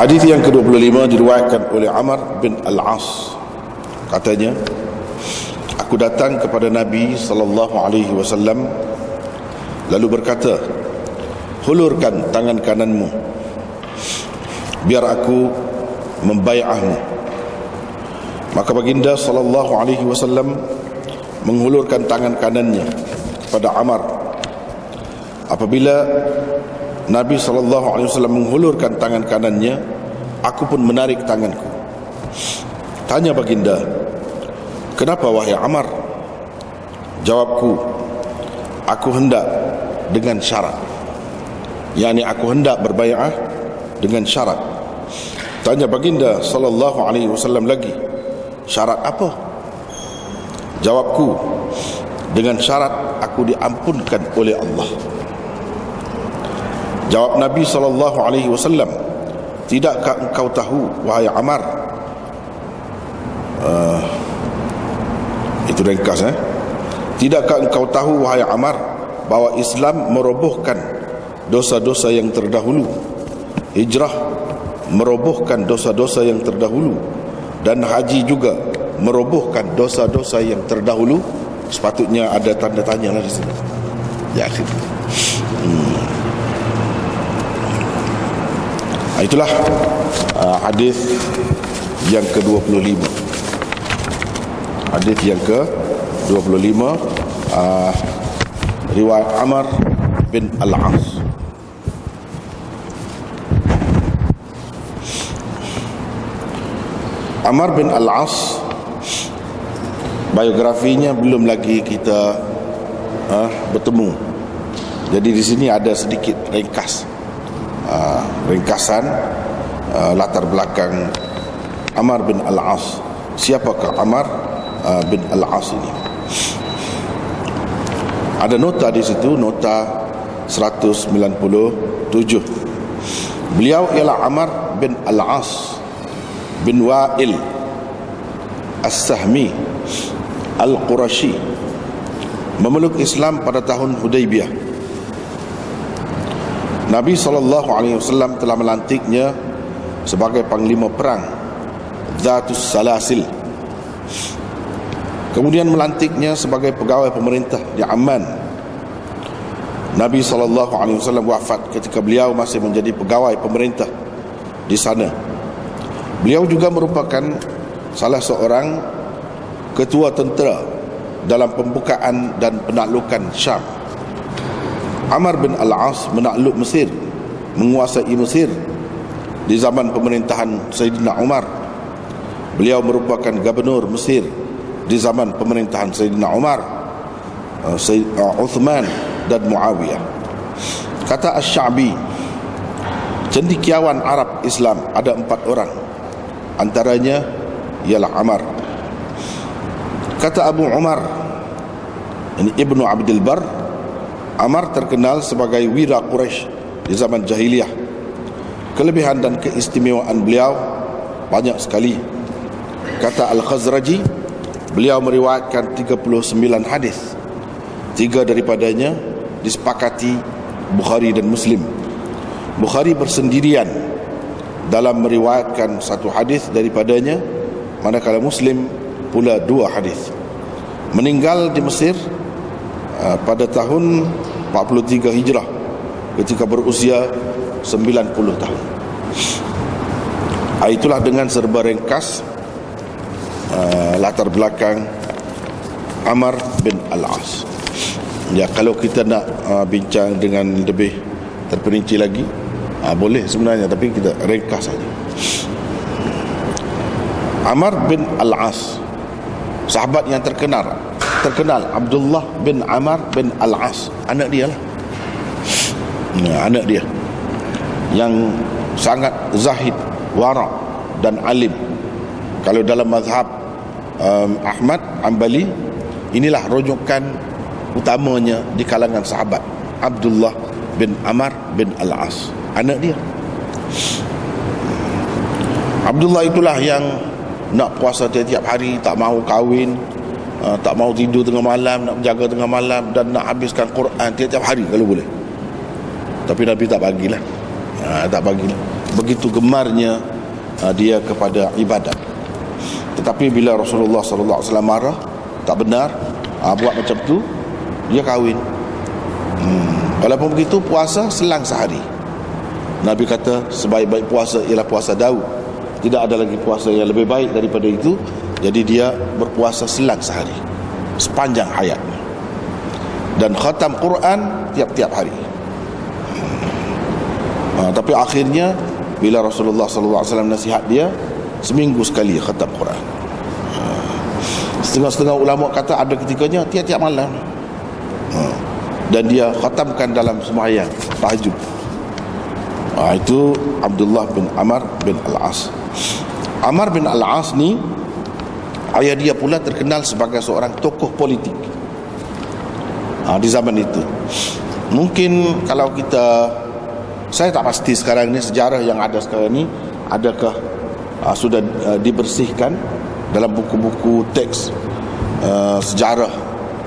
Hadis yang ke-25 diriwayatkan oleh Amr bin Al-As. Katanya, aku datang kepada Nabi sallallahu alaihi wasallam lalu berkata, "Hulurkan tangan kananmu biar aku membai'ahmu." Maka baginda sallallahu alaihi wasallam menghulurkan tangan kanannya kepada Amr. Apabila Nabi SAW menghulurkan tangan kanannya Aku pun menarik tanganku. Tanya baginda Kenapa wahai Amar? Jawabku Aku hendak dengan syarat. Yani aku hendak berbayar dengan syarat. Tanya baginda sallallahu alaihi wasallam lagi Syarat apa? Jawabku Dengan syarat aku diampunkan oleh Allah Jawab Nabi sallallahu alaihi wasallam, "Tidakkah engkau tahu wahai Amar?" Uh, itu ringkas eh. Tidakkah engkau tahu wahai Amar bahawa Islam merobohkan dosa-dosa yang terdahulu? Hijrah merobohkan dosa-dosa yang terdahulu dan haji juga merobohkan dosa-dosa yang terdahulu. Sepatutnya ada tanda tanya lah di sini. Ya, akhir. Itulah uh, hadis yang ke-25. Hadis yang ke-25 uh, riwayat Amr bin Al-As. Amr bin Al-As biografinya belum lagi kita uh, bertemu. Jadi di sini ada sedikit ringkas uh, ringkasan uh, latar belakang Amar bin Al-As. Siapakah Amar uh, bin Al-As ini? Ada nota di situ, nota 197. Beliau ialah Amar bin Al-As bin Wa'il As-Sahmi Al-Qurashi memeluk Islam pada tahun Hudaybiyah Nabi SAW telah melantiknya sebagai panglima perang Zatus Salasil. Kemudian melantiknya sebagai pegawai pemerintah di Amman. Nabi SAW wafat ketika beliau masih menjadi pegawai pemerintah di sana. Beliau juga merupakan salah seorang ketua tentera dalam pembukaan dan penaklukan Syam Amr bin Al-As menakluk Mesir menguasai Mesir di zaman pemerintahan Sayyidina Umar. Beliau merupakan gubernur Mesir di zaman pemerintahan Sayyidina Umar uh, Sayyidina uh, Uthman dan Muawiyah. Kata Ash-Sha'bi cendikiawan Arab Islam ada empat orang antaranya ialah Amar. Kata Abu Umar ini Ibnu Abdul Bar Amar terkenal sebagai wira Quraisy di zaman jahiliyah. Kelebihan dan keistimewaan beliau banyak sekali. Kata Al-Khazraji, beliau meriwayatkan 39 hadis. Tiga daripadanya disepakati Bukhari dan Muslim. Bukhari bersendirian dalam meriwayatkan satu hadis daripadanya, manakala Muslim pula dua hadis. Meninggal di Mesir uh, pada tahun 43 Hijrah ketika berusia 90 tahun. Ah, itulah dengan serba ringkas uh, latar belakang Amar bin Al-As. Ya kalau kita nak bincang dengan lebih terperinci lagi boleh sebenarnya tapi kita ringkas saja. Amar bin Al-As sahabat yang terkenal terkenal. Abdullah bin Amar bin Al-As. Anak dia lah. Nah, anak dia. Yang sangat zahid wara dan alim. Kalau dalam mazhab um, Ahmad Ambali inilah rujukan utamanya di kalangan sahabat. Abdullah bin Amar bin Al-As. Anak dia. Abdullah itulah yang nak puasa tiap-tiap hari tak mahu kahwin uh, tak mau tidur tengah malam nak menjaga tengah malam dan nak habiskan Quran tiap-tiap hari kalau boleh. Tapi Nabi tak bagilah. Uh, tak bagilah. Begitu gemarnya uh, dia kepada ibadat. Tetapi bila Rasulullah wasallam marah tak benar uh, buat macam tu dia kahwin. Hmm. walaupun begitu puasa selang sehari. Nabi kata sebaik-baik puasa ialah puasa Daud. Tidak ada lagi puasa yang lebih baik daripada itu jadi dia berpuasa selang sehari. Sepanjang hayatnya dan khatam Quran tiap-tiap hari. Ha, tapi akhirnya bila Rasulullah wasallam nasihat dia seminggu sekali khatam Quran. Ha, setengah-setengah ulama kata ada ketikanya tiap-tiap malam. Ha, dan dia khatamkan dalam sembahyang tahajud. Ha, itu Abdullah bin Amar bin Al-As. Amar bin Al-As ni ayah dia pula terkenal sebagai seorang tokoh politik. Ha, di zaman itu. Mungkin kalau kita saya tak pasti sekarang ini sejarah yang ada sekarang ini adakah uh, sudah uh, dibersihkan dalam buku-buku teks uh, sejarah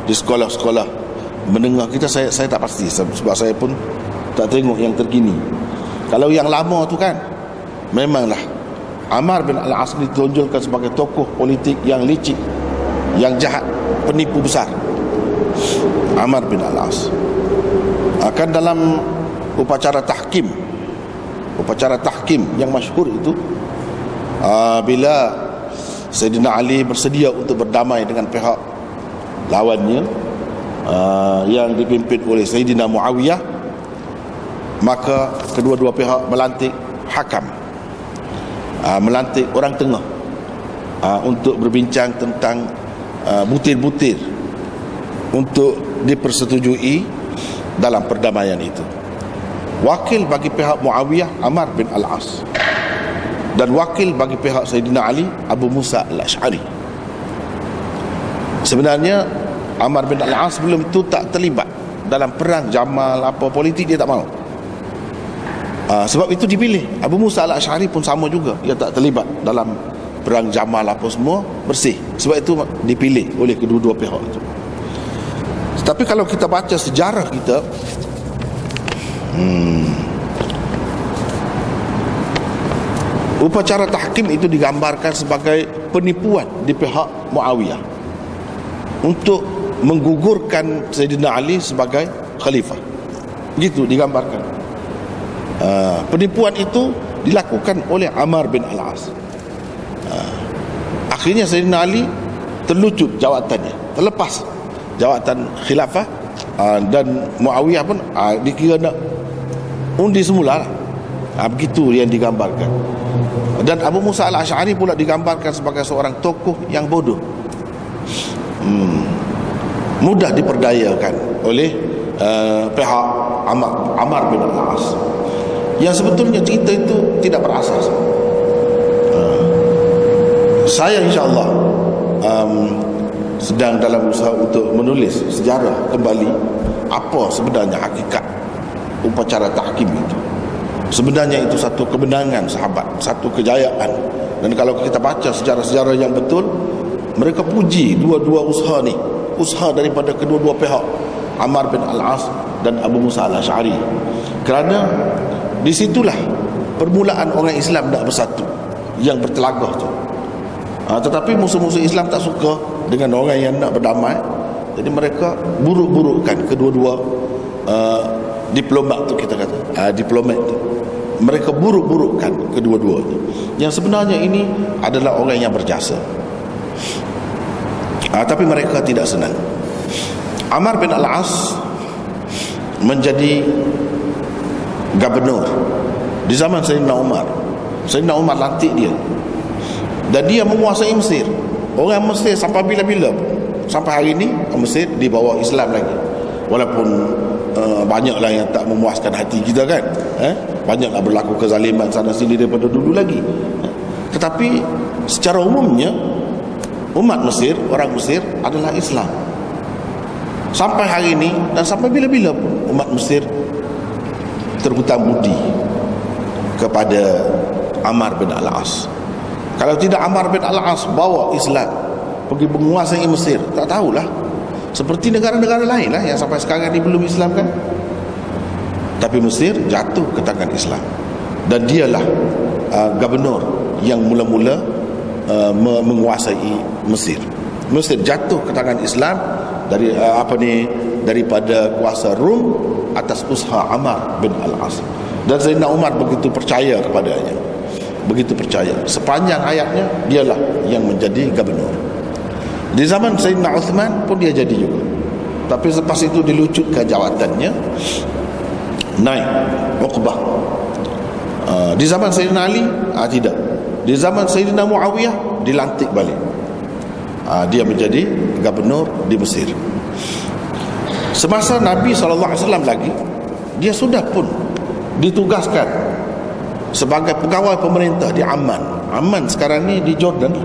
di sekolah-sekolah? Mendengar kita saya saya tak pasti sebab saya pun tak tengok yang terkini. Kalau yang lama tu kan memanglah Amar bin Al-As ditunjukkan sebagai tokoh politik yang licik yang jahat penipu besar. Amar bin Al-As. Akan dalam upacara tahkim upacara tahkim yang masyhur itu uh, bila Sayyidina Ali bersedia untuk berdamai dengan pihak lawannya uh, yang dipimpin oleh Sayyidina Muawiyah maka kedua-dua pihak melantik hakam uh, melantik orang tengah uh, untuk berbincang tentang uh, butir-butir untuk dipersetujui dalam perdamaian itu. Wakil bagi pihak Muawiyah Amar bin Al-As dan wakil bagi pihak Sayyidina Ali Abu Musa Al-Ash'ari. Sebenarnya Amar bin Al-As sebelum itu tak terlibat dalam perang Jamal apa politik dia tak mau. Uh, sebab itu dipilih. Abu Musa Al-Ash'ari pun sama juga. Dia tak terlibat dalam perang Jamal apa semua bersih. Sebab itu dipilih oleh kedua-dua pihak itu. Tapi kalau kita baca sejarah kita hmm, Upacara tahkim itu digambarkan sebagai penipuan di pihak Muawiyah Untuk menggugurkan Sayyidina Ali sebagai khalifah Gitu digambarkan uh, Penipuan itu dilakukan oleh Amar bin Al-As. Uh, Akhirnya Sayyidina Ali terlucut jawatannya Terlepas jawatan khilafah. Uh, dan Muawiyah pun dikira nak undi semula lah. begitu yang digambarkan. Dan Abu Musa al-Ash'ari pula digambarkan sebagai seorang tokoh yang bodoh. Hmm. mudah diperdayakan oleh uh, pihak Amar, Amar bin Al-As yang sebetulnya cerita itu tidak berasas. Uh, saya insyaAllah um, sedang dalam usaha untuk menulis sejarah kembali apa sebenarnya hakikat upacara tahkim itu. Sebenarnya itu satu kebenangan sahabat satu kejayaan. Dan kalau kita baca sejarah-sejarah yang betul mereka puji dua-dua usaha ni. Usaha daripada kedua-dua pihak Amar bin Al-As dan Abu Musa Al-Ash'ari. Kerana disitulah permulaan orang Islam nak bersatu yang bertelagah tu. Ha, tetapi musuh-musuh Islam tak suka dengan orang yang nak berdamai. Jadi mereka buruk-burukkan kedua-dua uh, diplomat tu kita kata. Uh, diplomat tu. Mereka buruk-burukkan kedua-duanya yang sebenarnya ini adalah orang yang berjasa. Uh, tapi mereka tidak senang. Amar bin Al-As menjadi gubernur di zaman Sayyidina Umar. Sayyidina Umar lantik dia. Dan dia menguasai Mesir. Orang Mesir sampai bila-bila? Sampai hari ini Mesir dibawa Islam lagi. Walaupun uh, Banyaklah yang tak memuaskan hati kita kan eh? Banyaklah berlaku kezaliman Sana sini daripada dulu lagi. Tetapi Secara umumnya Umat Mesir Orang Mesir adalah Islam. Sampai hari ini Dan sampai bila-bila pun Umat Mesir Terhutang budi Kepada Amar bin Al-As kalau tidak Amar bin Al-As bawa Islam pergi menguasai Mesir, tak tahulah. Seperti negara-negara lain lah yang sampai sekarang ini belum Islam kan. Tapi Mesir jatuh ke tangan Islam. dan dialah uh, gubernur yang mula-mula uh, menguasai Mesir Mesir jatuh ke tangan Islam dari uh, apa ni daripada kuasa Rom atas usaha Amar bin Al-As. Dan Zainal Umar begitu percaya kepadanya. Begitu percaya. Sepanjang hayatnya dialah yang menjadi gubernur. Di zaman Sayyidina Uthman pun dia jadi juga. Tapi selepas itu dilucutkan jawatannya. Naik Uqbah. Uh, di zaman Sayyidina Ali uh, tidak. Di zaman Sayyidina Muawiyah dilantik balik. Uh, dia menjadi gubernur di Mesir semasa Nabi SAW lagi dia sudah pun ditugaskan sebagai pegawai pemerintah di Amman. Amman sekarang ni di Jordan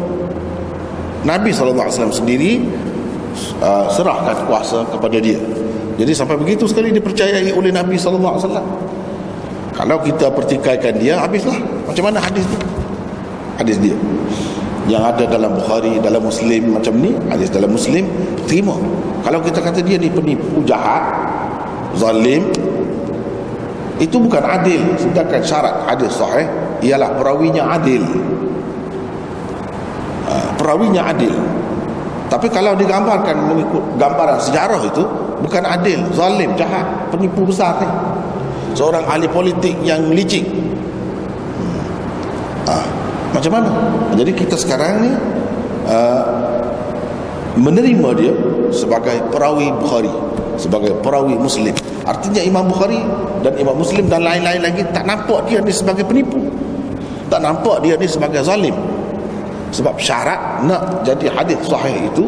Nabi SAW sendiri uh, serahkan kuasa kepada dia. Jadi sampai begitu sekali dipercayai oleh Nabi SAW kalau kita pertikaikan dia habislah. Macam mana hadis tu? Hadis dia. Yang ada dalam Bukhari dalam Muslim macam ni hadis dalam Muslim terima kalau kita kata dia ni penipu jahat zalim itu bukan adil. Sedangkan syarat hadis sahih ialah perawinya adil. Ha, perawinya adil. Tapi kalau digambarkan mengikut gambaran sejarah itu bukan adil zalim jahat penipu besar ni. Seorang ahli politik yang licik. Ha, macam mana? Jadi kita sekarang ni uh, menerima dia sebagai perawi Bukhari sebagai perawi Muslim Artinya Imam Bukhari dan Imam Muslim dan lain-lain lagi tak nampak dia ni sebagai penipu. Tak nampak dia ni sebagai zalim. Sebab syarat nak jadi hadis sahih itu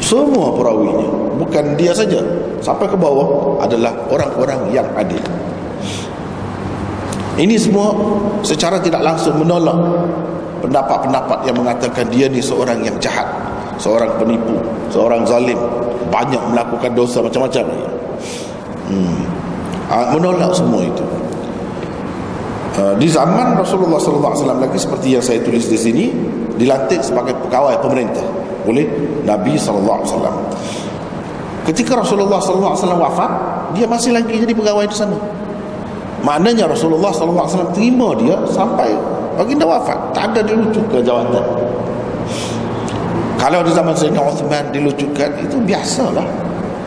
semua perawinya bukan dia saja sampai ke bawah adalah orang-orang yang adil. Ini semua secara tidak langsung menolak pendapat-pendapat yang mengatakan dia ni seorang yang jahat, seorang penipu, seorang zalim, banyak melakukan dosa macam-macam. Hmm. Ah, menolak semua itu. Uh, di zaman Rasulullah sallallahu alaihi wasallam lagi seperti yang saya tulis di sini dilantik sebagai pegawai pemerintah. Oleh Nabi sallallahu alaihi wasallam. Ketika Rasulullah sallallahu alaihi wasallam wafat dia masih lagi jadi pegawai di sana. Maknanya Rasulullah sallallahu alaihi wasallam terima dia sampai baginda wafat. Tak ada dilucutkan jawatan kalau di zaman Sayyidina Uthman dilucutkan itu biasalah.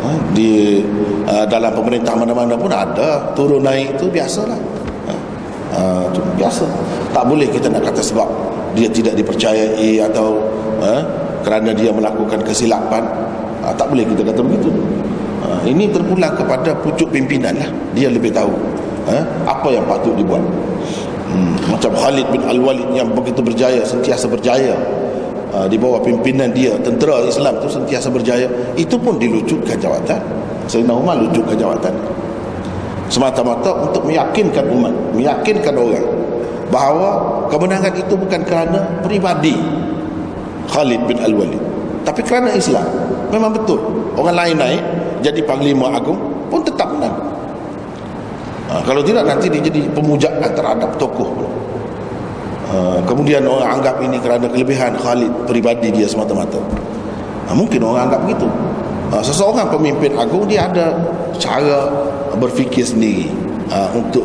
Ha, di uh, dalam pemerintah mana-mana pun ada. Turun naik itu biasalah. Uh, itu biasa. Tak boleh kita nak kata sebab dia tidak dipercayai atau kerana dia melakukan kesilapan. Tak boleh kita kata begitu. Ini terpulang kepada pucuk pimpinan lah. Dia lebih tahu apa yang patut dibuat. Hmm, macam Khalid bin Al-Walid yang begitu berjaya sentiasa berjaya uh, di bawah pimpinan dia tentera Islam tu sentiasa berjaya itu pun dilucutkan jawatan. Sayyidina Umar lucutkan jawatan. Semata-mata untuk meyakinkan umat meyakinkan orang bahawa kemenangan itu bukan kerana pribadi Khalid bin Al-Walid tapi kerana Islam. Memang betul orang lain naik jadi panglima agung pun tetap menang. Ha, kalau tidak nanti dia jadi pemujaan terhadap tokoh Ah, kemudian orang anggap ini kerana kelebihan Khalid peribadi dia semata-mata. Uh, mungkin orang anggap begitu. Uh, seseorang pemimpin agung dia ada cara berfikir sendiri uh, untuk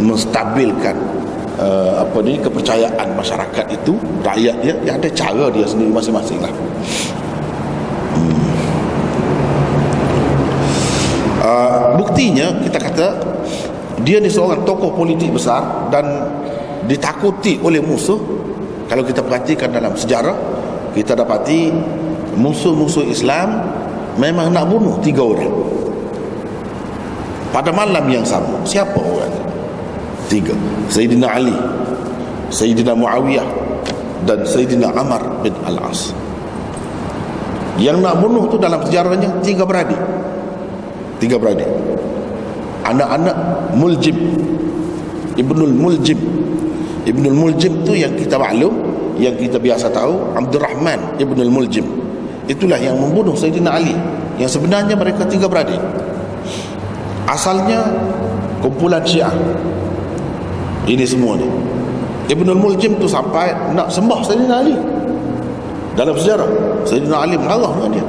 menstabilkan uh, apa ni kepercayaan masyarakat itu rakyat dia dia ada cara dia sendiri masing-masing lah. Hmm. buktinya kita kata dia ni seorang tokoh politik besar dan ditakuti oleh musuh. Kalau kita perhatikan dalam sejarah kita dapati musuh-musuh Islam memang nak bunuh tiga orang. Pada malam yang sama siapa orang? Tiga. Sayyidina Ali Sayyidina Muawiyah dan Sayyidina Amar bin Al-As. Yang nak bunuh tu dalam sejarahnya tiga beradik. Tiga beradik. Anak-anak Muljib. Ibnul Muljib Ibnul Muljim tu yang kita maklum yang kita biasa tahu Abdul Rahman Ibnul Muljim. Itulah yang membunuh Sayyidina Ali yang sebenarnya mereka tiga beradik. Asalnya kumpulan syiah. Ini semua ni. Ibnul Muljim tu sampai nak sembah Sayyidina Ali. Dalam sejarah Sayyidina Ali mengalah dengan dia.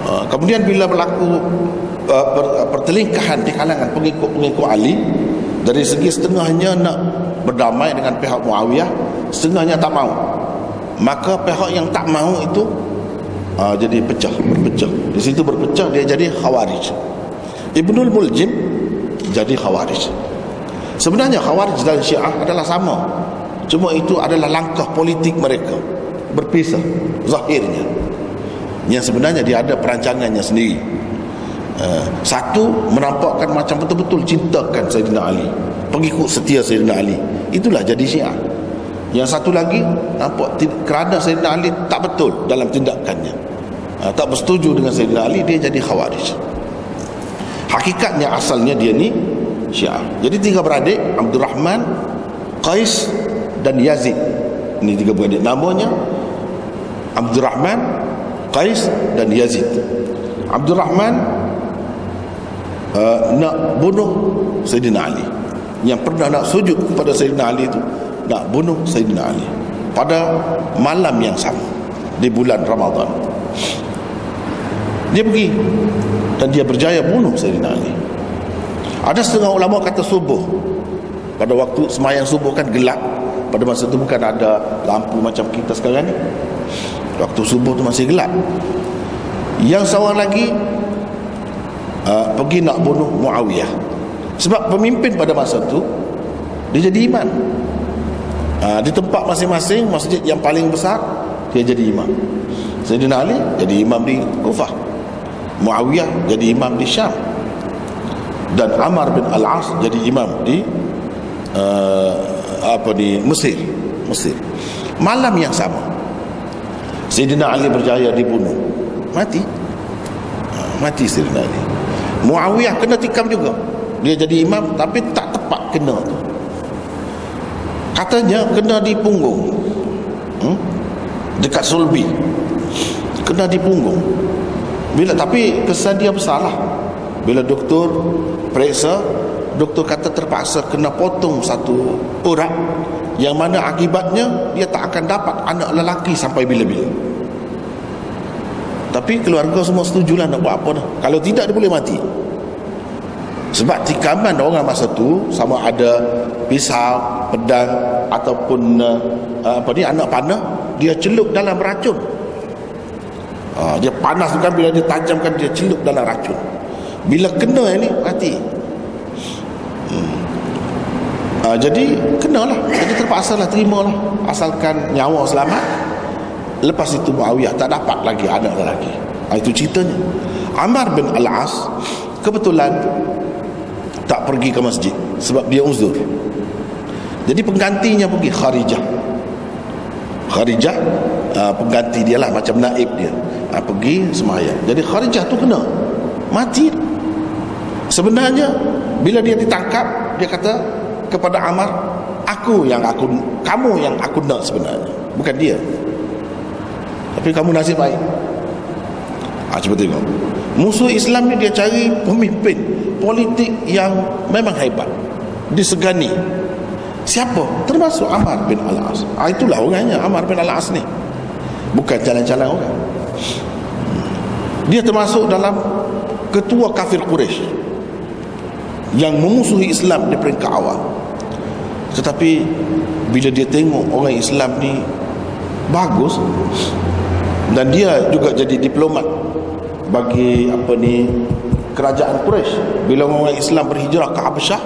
Uh, kemudian bila berlaku uh, pertelingkahan di kalangan pengikut-pengikut Ali dari segi setengahnya nak berdamai dengan pihak Muawiyah setengahnya tak mau. Maka pihak yang tak mau itu uh, jadi pecah berpecah. Di situ berpecah dia jadi khawarij. Ibnul Muljim jadi khawarij. Sebenarnya khawarij dan syiah adalah sama. Cuma itu adalah langkah politik mereka. Berpisah zahirnya. Yang sebenarnya dia ada perancangannya sendiri uh, satu menampakkan macam betul-betul cintakan Sayyidina Ali pengikut setia Sayyidina Ali itulah jadi syiah yang satu lagi nampak kerana Sayyidina Ali tak betul dalam tindakannya. Ha, tak bersetuju dengan Sayyidina Ali dia jadi khawarij. Hakikatnya asalnya dia ni Syiah. Jadi tiga beradik Abdul Rahman, Qais dan Yazid. Ini tiga beradik namanya Abdul Rahman, Qais dan Yazid. Abdul Rahman uh, nak bunuh Sayyidina Ali. Yang pernah nak sujud kepada Sayyidina Ali itu nak bunuh Sayyidina Ali. Pada malam yang sama di bulan Ramadan. Dia pergi dan dia berjaya bunuh Sayyidina Ali. Ada setengah ulama kata subuh. Pada waktu semayang subuh kan gelap. Pada masa itu bukan ada lampu macam kita sekarang ni. Waktu subuh tu masih gelap. Yang seorang lagi uh, pergi nak bunuh Muawiyah. Sebab pemimpin pada masa itu dia jadi iman ha, di tempat masing-masing masjid yang paling besar dia jadi imam. Sayyidina Ali jadi imam di Kufah. Muawiyah jadi imam di Syam. Dan Amar bin Al-As jadi imam di uh, apa di Mesir. Mesir. Malam yang sama Sayyidina Ali berjaya dibunuh. Mati. Ha, mati Sayyidina Ali Muawiyah kena tikam juga. Dia jadi imam tapi tak tepat kena tu. Katanya kena di punggung. Hmm? dekat sulbi. Kena di punggung. Bila tapi kesan dia besar lah bila doktor periksa doktor kata terpaksa kena potong satu urat yang mana akibatnya dia tak akan dapat anak lelaki sampai bila-bila tapi keluarga semua setujulah nak buat apa dah. kalau tidak dia boleh mati sebab tikaman orang masa tu sama ada pisau, pedang ataupun uh, apa ni anak panah dia celup dalam racun. Uh, dia panas kan bila dia tajamkan dia celup dalam racun. Bila kena ini mati. Hmm. Uh, jadi kenalah. Jadi terpaksa lah terima lah asalkan nyawa selamat. Lepas itu Muawiyah tak dapat lagi anak lelaki. Uh, itu ceritanya. Amar bin Al-As kebetulan tak pergi ke masjid sebab dia uzur. Jadi penggantinya pergi Kharijah. Kharijah uh, pengganti dia lah macam naib dia. Uh, pergi semayang. Jadi Kharijah tu kena. Mati. Sebenarnya bila dia ditangkap dia kata kepada Amar aku yang aku kamu yang aku nak sebenarnya. Bukan dia tapi kamu nasib baik. Ha, cuba tengok. Musuh Islam ni dia cari pemimpin politik yang memang hebat. Disegani. Siapa? Termasuk Amar bin Al-As. Ha, itulah orangnya Amar bin Al-As ni. Bukan jalan-jalan orang. Dia termasuk dalam ketua kafir Quraisy yang memusuhi Islam di peringkat awal. Tetapi bila dia tengok orang Islam ni bagus dan dia juga jadi diplomat bagi apa ni kerajaan Quraisy bila orang Islam berhijrah ke Habasyah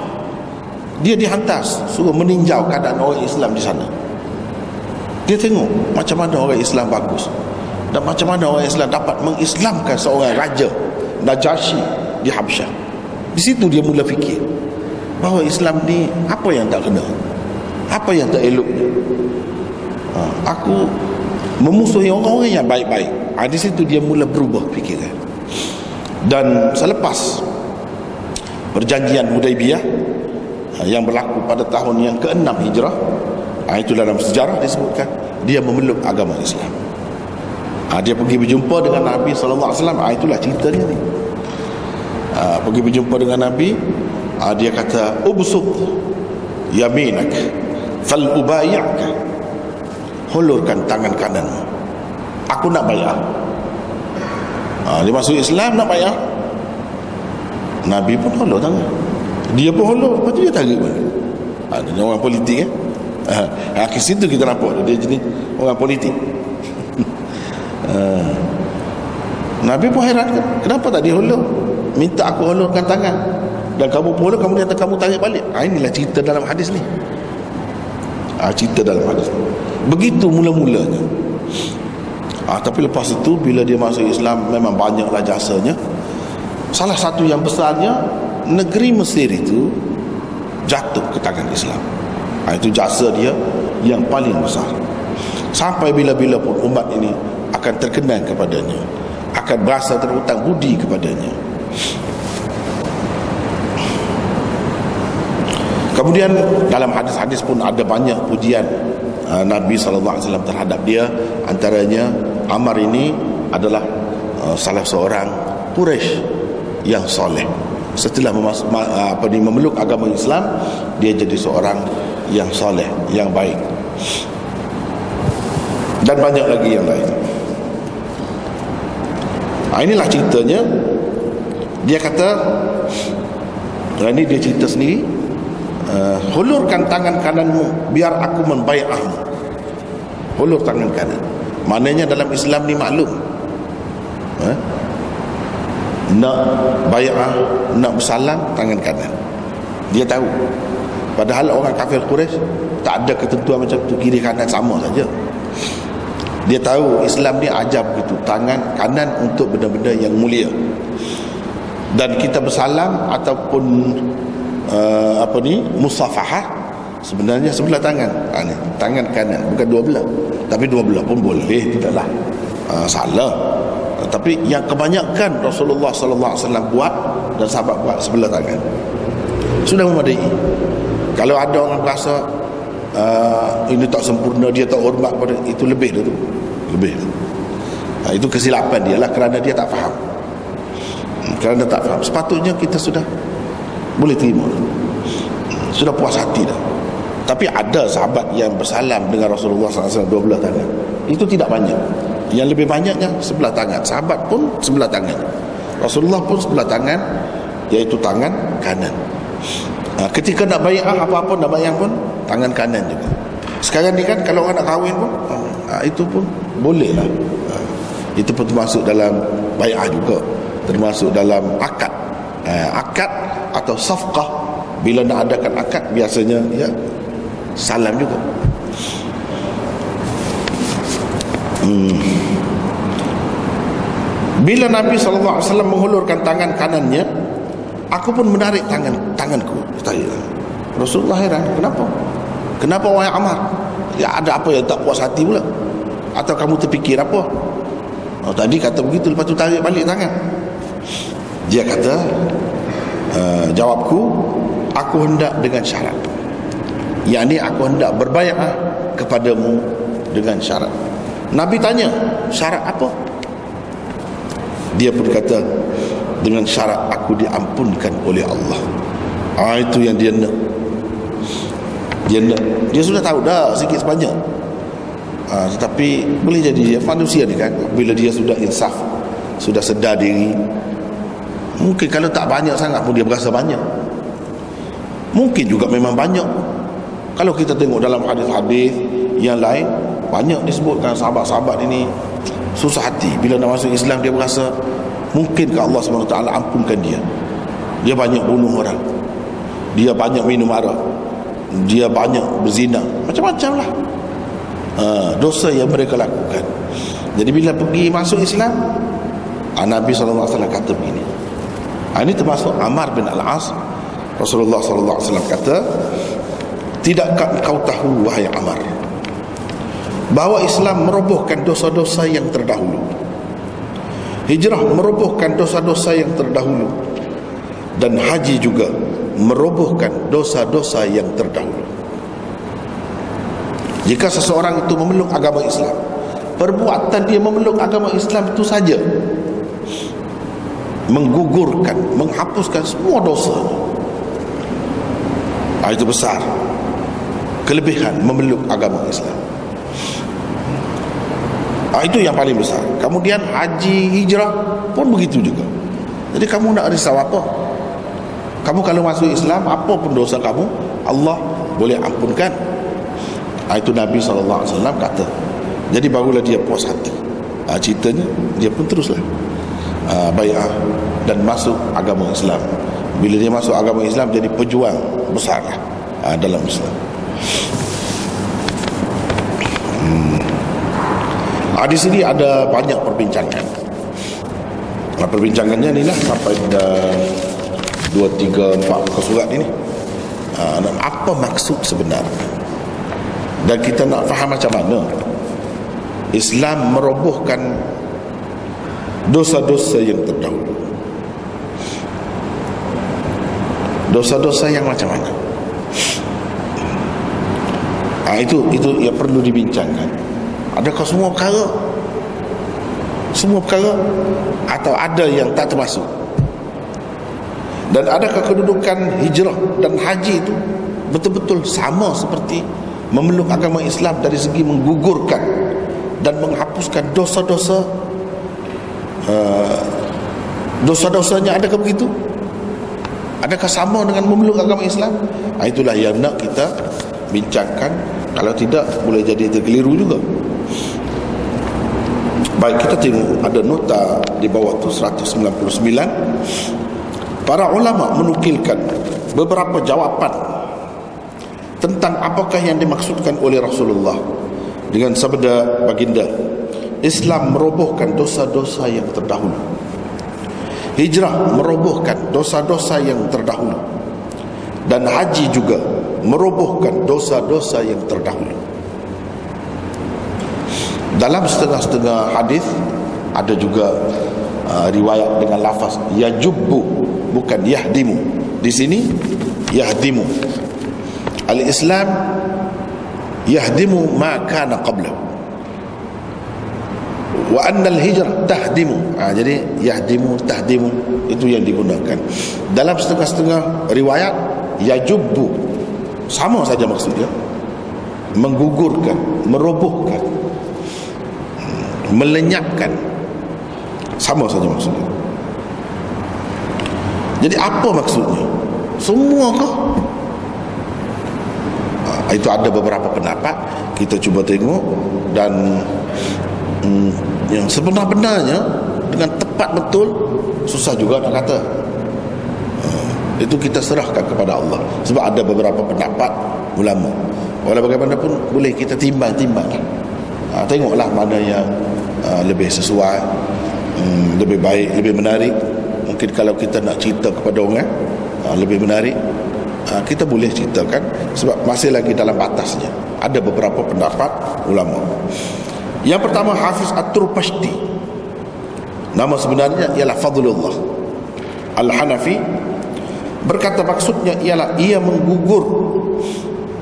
dia dihantar suruh meninjau keadaan orang Islam di sana. Dia tengok macam mana orang Islam bagus dan macam mana orang Islam dapat mengislamkan seorang raja Najasyi di Habasyah di situ dia mula fikir bahawa Islam ni apa yang tak kena? Apa yang tak elok ha, aku memusuhi orang-orang yang baik-baik. Ha, di situ dia mula berubah fikiran. Dan selepas perjanjian Hudaibiyah uh, yang berlaku pada tahun yang ke-6 Hijrah uh, itu dalam sejarah disebutkan dia memeluk agama Islam. Dia pergi berjumpa dengan Nabi SAW itulah cerita dia ni. Pergi berjumpa dengan Nabi dia kata ubsuk yaminak fal ubayyaka hulurkan tangan kanan. Aku nak bayar. Ha, dia masuk Islam nak bayar. Nabi pun tolong tangan. Dia pun hulur lepas tu dia tarik balik. Ha, dia orang politik eh. Ha, ke situ kita nampak dia jenis orang politik. Ha. Nabi pun heran kan? Kenapa tak dia hulur minta aku hulurkan tangan. Dan kamu pun hulur kamu kata kamu tarik balik. Ha, inilah cerita dalam hadis ni. Ha, cerita dalam hadis begitu mula-mulanya. Ha, tapi lepas itu bila dia masuk Islam memang banyaklah jasanya. Salah satu yang besarnya negeri Mesir itu jatuh ke tangan Islam. Ha, itu jasa dia yang paling besar. Sampai bila-bila pun umat ini akan terkenal kepadanya akan berasa terhutang budi kepadanya. Kemudian dalam hadis-hadis pun ada banyak pujian uh, Nabi SAW terhadap dia Antaranya Amar ini adalah uh, salah seorang Quraisy yang soleh. Setelah memasuk, uh, apa ni, memeluk agama Islam Dia jadi seorang yang soleh, yang baik. Dan banyak lagi yang lain. Nah, Inilah ceritanya. Dia kata Ini dia cerita sendiri uh, hulurkan tangan kananmu biar aku membaiatmu hulur tangan kanan. Maknanya dalam Islam ni maklum. Uh, nak baiat nak bersalam tangan kanan. Dia tahu. Padahal orang kafir Quraisy tak ada ketentuan macam tu. Kiri kanan sama saja. Dia tahu Islam ni ajar begitu. Tangan kanan untuk benda-benda yang mulia. Dan kita bersalam ataupun uh, apa ni? Musafahah. Sebenarnya sebelah tangan. Ha, ni, tangan kanan bukan dua belah. Tapi dua belah pun boleh tidaklah. Uh, salah. Uh, tapi yang kebanyakan Rasulullah sallallahu alaihi wasallam buat dan sahabat buat sebelah tangan sudah memadai. Kalau ada orang rasa uh, ini tak sempurna dia tak hormat pada itu lebih dah tu lebih uh, itu kesilapan dia lah kerana dia tak faham. Hmm, kerana tak faham. Sepatutnya kita sudah boleh terima. Sudah puas hati dah. Tapi ada sahabat yang bersalam dengan Rasulullah SAW dua belah tangan. Itu tidak banyak. Yang lebih banyaknya sebelah tangan. Sahabat pun sebelah tangan. Rasulullah pun sebelah tangan iaitu tangan kanan. Ha, ketika nak bayar apa-apa nak bayar pun tangan kanan juga. Sekarang ni kan kalau orang nak kahwin pun ha, itu pun boleh lah. Ha, itu pun termasuk dalam bayar juga. Termasuk dalam akad ha, akad atau safqah bila nak adakan akad biasanya ya salam juga. Hmm. bila Nabi SAW menghulurkan tangan kanannya aku pun menarik tangan tanganku. Tanya Rasulullah heran kenapa? Kenapa wahai Amar ya ada apa yang tak puas hati pula? Atau kamu terfikir apa? Oh, tadi kata begitu lepas tu tarik balik tangan dia kata uh, jawabku aku hendak dengan syarat. Yakni aku hendak berbayar kepadamu dengan syarat. Nabi tanya syarat apa? Dia pun kata dengan syarat aku diampunkan oleh Allah. Ah, itu yang dia nak. Dia nak. Dia sudah tahu dah sikit sebanyak. Ah, tetapi boleh jadi dia manusia ni kan bila dia sudah insaf sudah sedar diri Mungkin kalau tak banyak sangat pun dia berasa banyak. Mungkin juga memang banyak. Kalau kita tengok dalam hadis-hadis yang lain, banyak disebutkan sahabat-sahabat ini susah hati. Bila nak masuk Islam dia berasa mungkin ke Allah SWT ampunkan dia. Dia banyak bunuh orang. Dia banyak minum arak. Dia banyak berzina. Macam-macam lah. Uh, dosa yang mereka lakukan. Jadi bila pergi masuk Islam, Nabi SAW kata begini. Ha, ini termasuk Amar bin Al-As. Rasulullah sallallahu alaihi wasallam kata tidakkah kau tahu wahai Amar bahawa Islam merobohkan dosa-dosa yang terdahulu. Hijrah merobohkan dosa-dosa yang terdahulu. Dan haji juga merobohkan dosa-dosa yang terdahulu. Jika seseorang itu memeluk agama Islam perbuatan dia memeluk agama Islam itu saja menggugurkan menghapuskan semua dosa. Ah, itu besar. Kelebihan memeluk agama Islam. Ah, itu yang paling besar. Kemudian haji hijrah pun begitu juga. Jadi kamu nak risau apa? Kamu kalau masuk Islam apa pun dosa kamu Allah boleh ampunkan. Ha, itu Nabi SAW kata. Jadi barulah dia puas hati. Ha, ceritanya dia pun teruslah ha, bayar dan masuk agama Islam. Bila dia masuk agama Islam jadi pejuang besar lah, ha, dalam Islam. Hmm. ha, di sini ada banyak perbincangan. Ha, perbincangannya ni lah sampai dua, tiga, empat muka surat ha, dan apa maksud sebenarnya? Dan kita nak faham macam mana? Islam merobohkan dosa-dosa yang terdahulu. Dosa-dosa yang macam mana? Ha, itu itu yang perlu dibincangkan. Adakah semua perkara? Semua perkara? Atau ada yang tak termasuk? Dan adakah kedudukan hijrah dan haji itu betul-betul sama seperti memeluk agama Islam dari segi menggugurkan dan menghapuskan dosa-dosa uh, dosa-dosanya adakah begitu Adakah sama dengan memeluk agama Islam? Ha, itulah yang nak kita bincangkan. Kalau tidak, boleh jadi terkeliru juga. Baik, kita tengok ada nota di bawah tu 199. Para ulama menukilkan beberapa jawapan tentang apakah yang dimaksudkan oleh Rasulullah dengan sabda baginda Islam merobohkan dosa-dosa yang terdahulu Hijrah merobohkan dosa-dosa yang terdahulu dan haji juga merobohkan dosa-dosa yang terdahulu. Dalam setengah-setengah hadis ada juga uh, riwayat dengan lafaz yajubbu bukan yahdimu. Di sini yahdimu. Al-Islam yahdimu ma kana qablahu wa annal hijrah tahdimu. Ha, jadi yahdimu tahdimu itu yang digunakan. Dalam setengah-setengah riwayat yajubbu. Sama saja maksudnya. Menggugurkan merobohkan melenyapkan. Sama saja maksudnya. Jadi apa maksudnya? Semua ke ha, itu ada beberapa pendapat. Kita cuba tengok dan hmm, yang sebenar-benarnya dengan tepat betul susah juga nak kata. Hmm, itu kita serahkan kepada Allah. Sebab ada beberapa pendapat ulama. Walau bagaimanapun boleh kita timbang-timbang. Ha, tengoklah mana yang ha, lebih sesuai hmm, lebih baik, lebih menarik. Mungkin kalau kita nak cerita kepada orang ha, lebih menarik ha, kita boleh ceritakan. Sebab masih lagi dalam batasnya ada beberapa pendapat ulama yang pertama Hafiz At-Turpashti. Nama sebenarnya ialah Fadlullah. Al-Hanafi Berkata maksudnya ialah Ia menggugur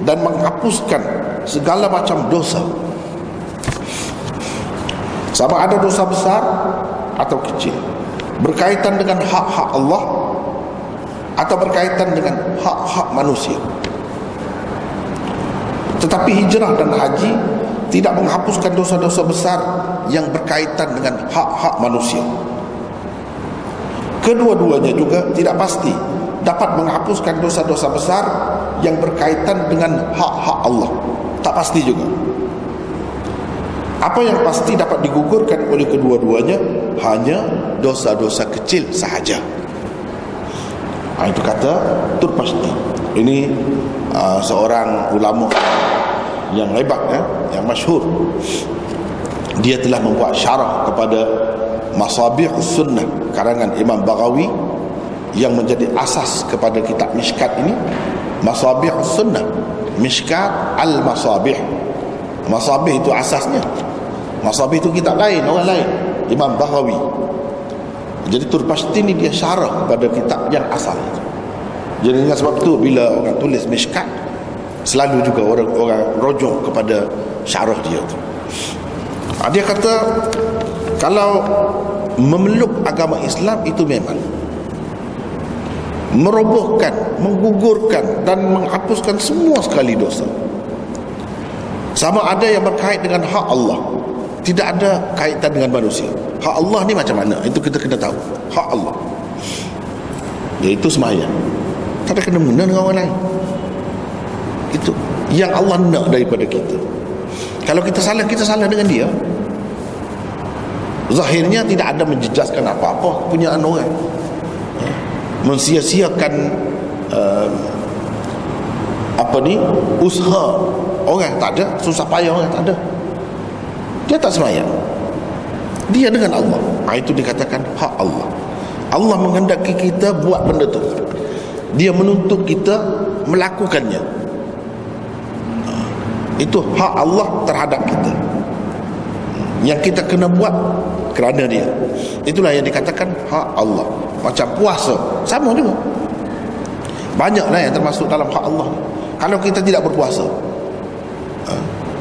Dan menghapuskan Segala macam dosa. Sama ada dosa besar Atau kecil. Berkaitan dengan hak-hak Allah Atau berkaitan dengan Hak-hak manusia. Tetapi hijrah dan haji tidak menghapuskan dosa-dosa besar yang berkaitan dengan hak-hak manusia. Kedua-duanya juga tidak pasti dapat menghapuskan dosa-dosa besar yang berkaitan dengan hak-hak Allah. Tak pasti juga. Apa yang pasti dapat digugurkan oleh kedua-duanya hanya dosa-dosa kecil sahaja. Ha, itu kata Turpasti. Ini uh, seorang ulama yang hebat ya, yang masyhur. Dia telah membuat syarah kepada Masabih Sunnah karangan Imam Baghawi yang menjadi asas kepada kitab Mishkat ini. Masabih Sunnah. Mishkat Al-Masabih. Masabih itu asasnya. Masabih itu kitab lain, orang lain. Imam Baghawi. Jadi Turpasti ini dia syarah kepada kitab yang asal. Jadi dengan sebab itu bila orang tulis Mishkat selalu juga orang-orang rojok kepada syarah dia tu. Ha, dia kata kalau memeluk agama Islam itu memang merobohkan, menggugurkan dan menghapuskan semua sekali dosa. Sama ada yang berkait dengan hak Allah. Tidak ada kaitan dengan manusia. Hak Allah ni macam mana? Itu kita kena tahu. Hak Allah. Iaitu semayang. Tak ada kena mengena dengan orang lain yang Allah nak daripada kita. Kalau kita salah kita salah dengan dia. Zahirnya tidak ada menjejaskan apa-apa punya orang. Ha? mensia-siakan uh, apa ni usaha orang. Tak ada. Susah payah orang tak ada. Dia tak semayang. Dia dengan Allah. Ha, itu dikatakan hak Allah. Allah menghendaki kita buat benda tu. Dia menuntut kita melakukannya itu hak Allah terhadap kita. Yang kita kena buat kerana dia. Itulah yang dikatakan hak Allah. Macam puasa sama juga. Banyaklah yang termasuk dalam hak Allah. Kalau kita tidak berpuasa ha,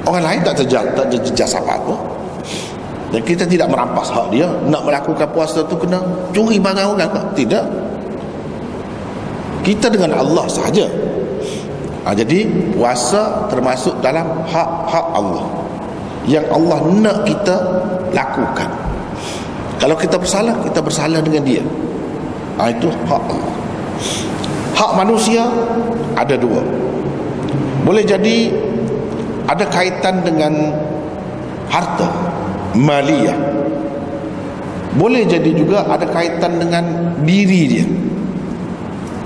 orang lain tak terjejas, tak terjejas apa-apa. Dan kita tidak merampas hak dia nak melakukan puasa tu kena curi barang orang. Tidak. Kita dengan Allah sahaja ha, jadi puasa termasuk dalam hak-hak Allah. Yang Allah nak kita lakukan. Kalau kita bersalah kita bersalah dengan dia. Ha, itu hak Allah. Hak manusia ada dua. Boleh jadi ada kaitan dengan harta maliyah. Boleh jadi juga ada kaitan dengan diri dia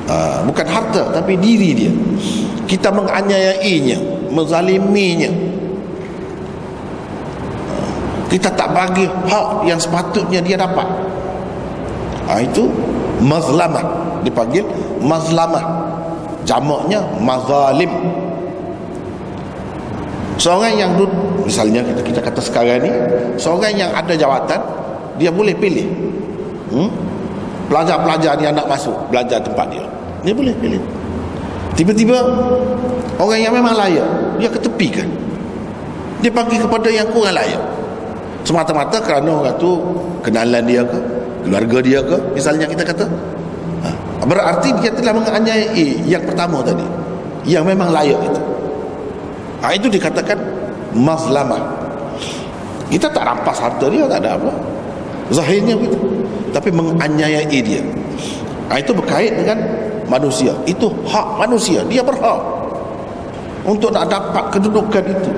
uh, bukan harta tapi diri dia. Kita menganiayainya menzaliminya. Uh, kita tak bagi hak yang sepatutnya dia dapat. Uh, itu mazlamah. Dipanggil mazlamah. Jamaknya mazalim. Seorang yang misalnya kita, kita kata sekarang ni seorang yang ada jawatan dia boleh pilih. Hmm? Pelajar-pelajar dia nak masuk belajar tempat dia. Dia boleh pilih. Tiba-tiba orang yang memang layak dia ketepikan. Dia bagi kepada yang kurang layak. Semata-mata kerana orang tu kenalan dia ke keluarga dia ke misalnya kita kata. Ha. berarti dia telah menganiayai yang pertama tadi yang memang layak itu. Ha, itu dikatakan mazlamah. Kita tak rampas harta dia tak ada apa. Zahirnya begitu tapi menganiayai dia. Ha, itu berkait dengan manusia. Itu hak manusia. Dia berhak untuk nak dapat kedudukan itu.